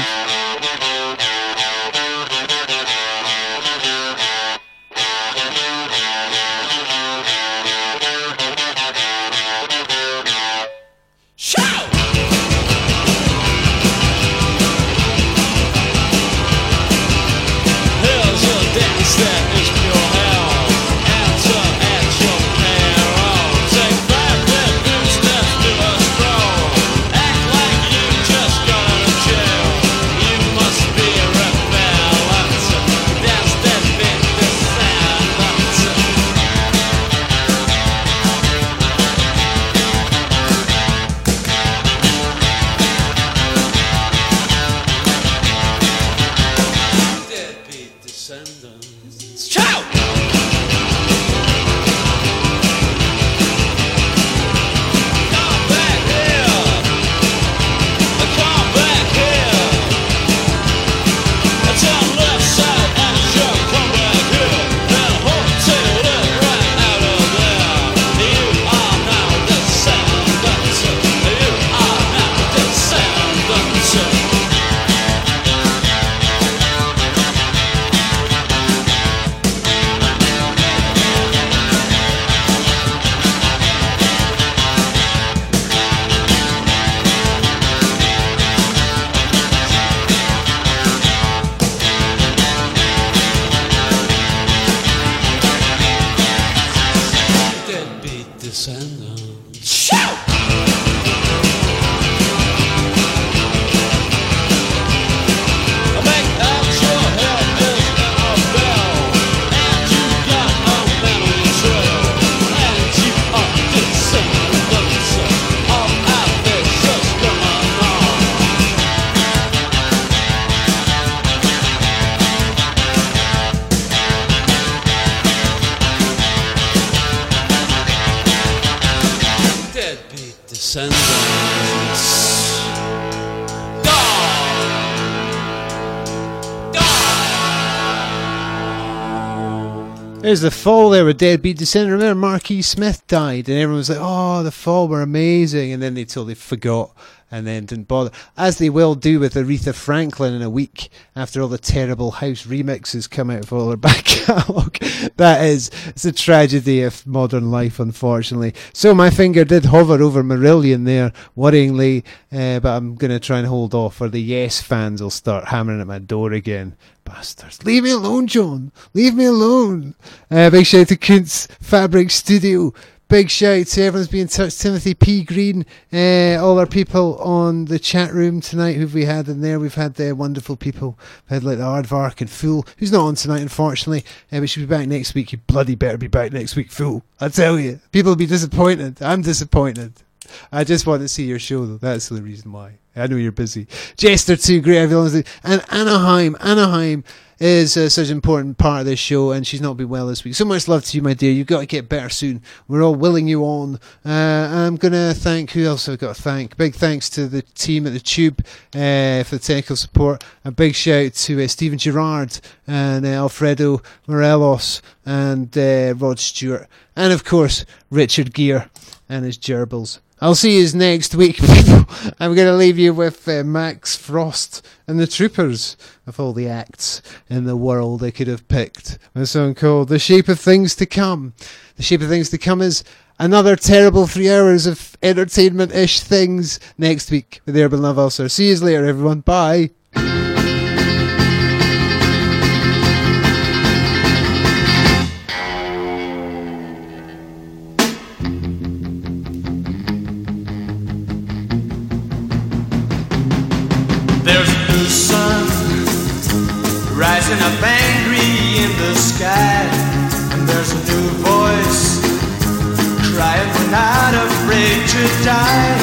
There's the fall there with Deadbeat Descendant. Remember, Marquis Smith died, and everyone was like, "Oh, the fall were amazing," and then they totally forgot, and then didn't bother, as they will do with Aretha Franklin in a week after all the terrible house remixes come out of all her *laughs* back catalogue. that is, it's a tragedy of modern life, unfortunately. So my finger did hover over Marillion there, worryingly, uh, but I'm going to try and hold off, or the Yes fans will start hammering at my door again. Bastards. Leave me alone, John. Leave me alone. Uh, big shout out to Kuntz Fabric Studio. Big shout out to everyone's been in touch. Timothy P. Green, uh, all our people on the chat room tonight who've we had in there. We've had the wonderful people. We've had like the Aardvark and Fool, who's not on tonight, unfortunately. Uh, but she'll be back next week. You bloody better be back next week, Fool. I tell you. People will be disappointed. I'm disappointed. I just want to see your show, though. That's the reason why. I know you're busy. Jester too, great everyone. And Anaheim, Anaheim is uh, such an important part of this show, and she's not been well this week. So much love to you, my dear. You've got to get better soon. We're all willing you on. Uh, I'm going to thank, who else have I got to thank? Big thanks to the team at the Tube uh, for the technical support. A big shout to uh, Steven Gerrard and uh, Alfredo Morelos and uh, Rod Stewart. And of course, Richard Gere and his gerbils. I'll see you next week. *laughs* I'm going to leave you with uh, Max Frost and the Troopers of all the acts in the world they could have picked. A song called The Shape of Things to Come. The Shape of Things to Come is another terrible three hours of entertainment ish things next week with the Urban Love Ulcer. See you later, everyone. Bye. Die.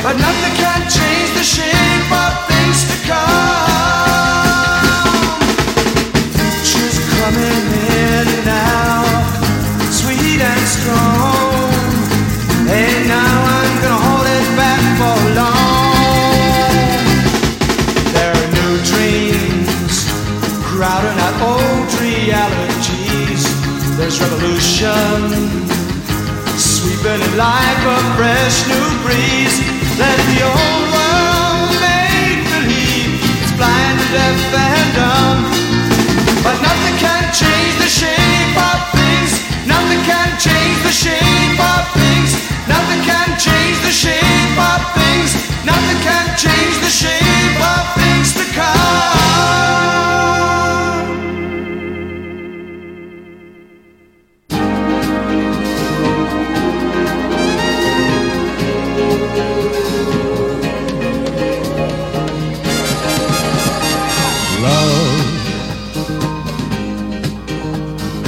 But nothing can change the shape of things to come. Future's coming in now, sweet and strong. Hey, now I'm gonna hold it back for long. There are new dreams crowding out old realities. There's revolution sweeping in like a fresh new breeze. The old world make believe it's blind deaf and dumb. But nothing can change the shape of things. Nothing can change the shape of things. Nothing can change the shape of things. Nothing can change the shape of things to come.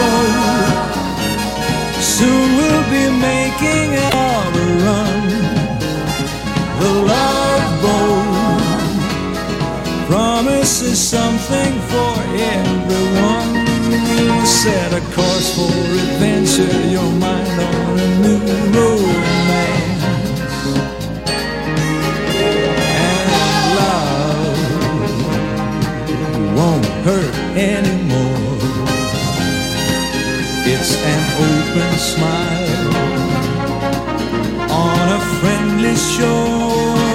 Boat, soon we'll be making our run. The love boat promises something for everyone. Set a course for adventure, your mind on a new romance. And love won't hurt anymore. It's an open smile on a friendly shore.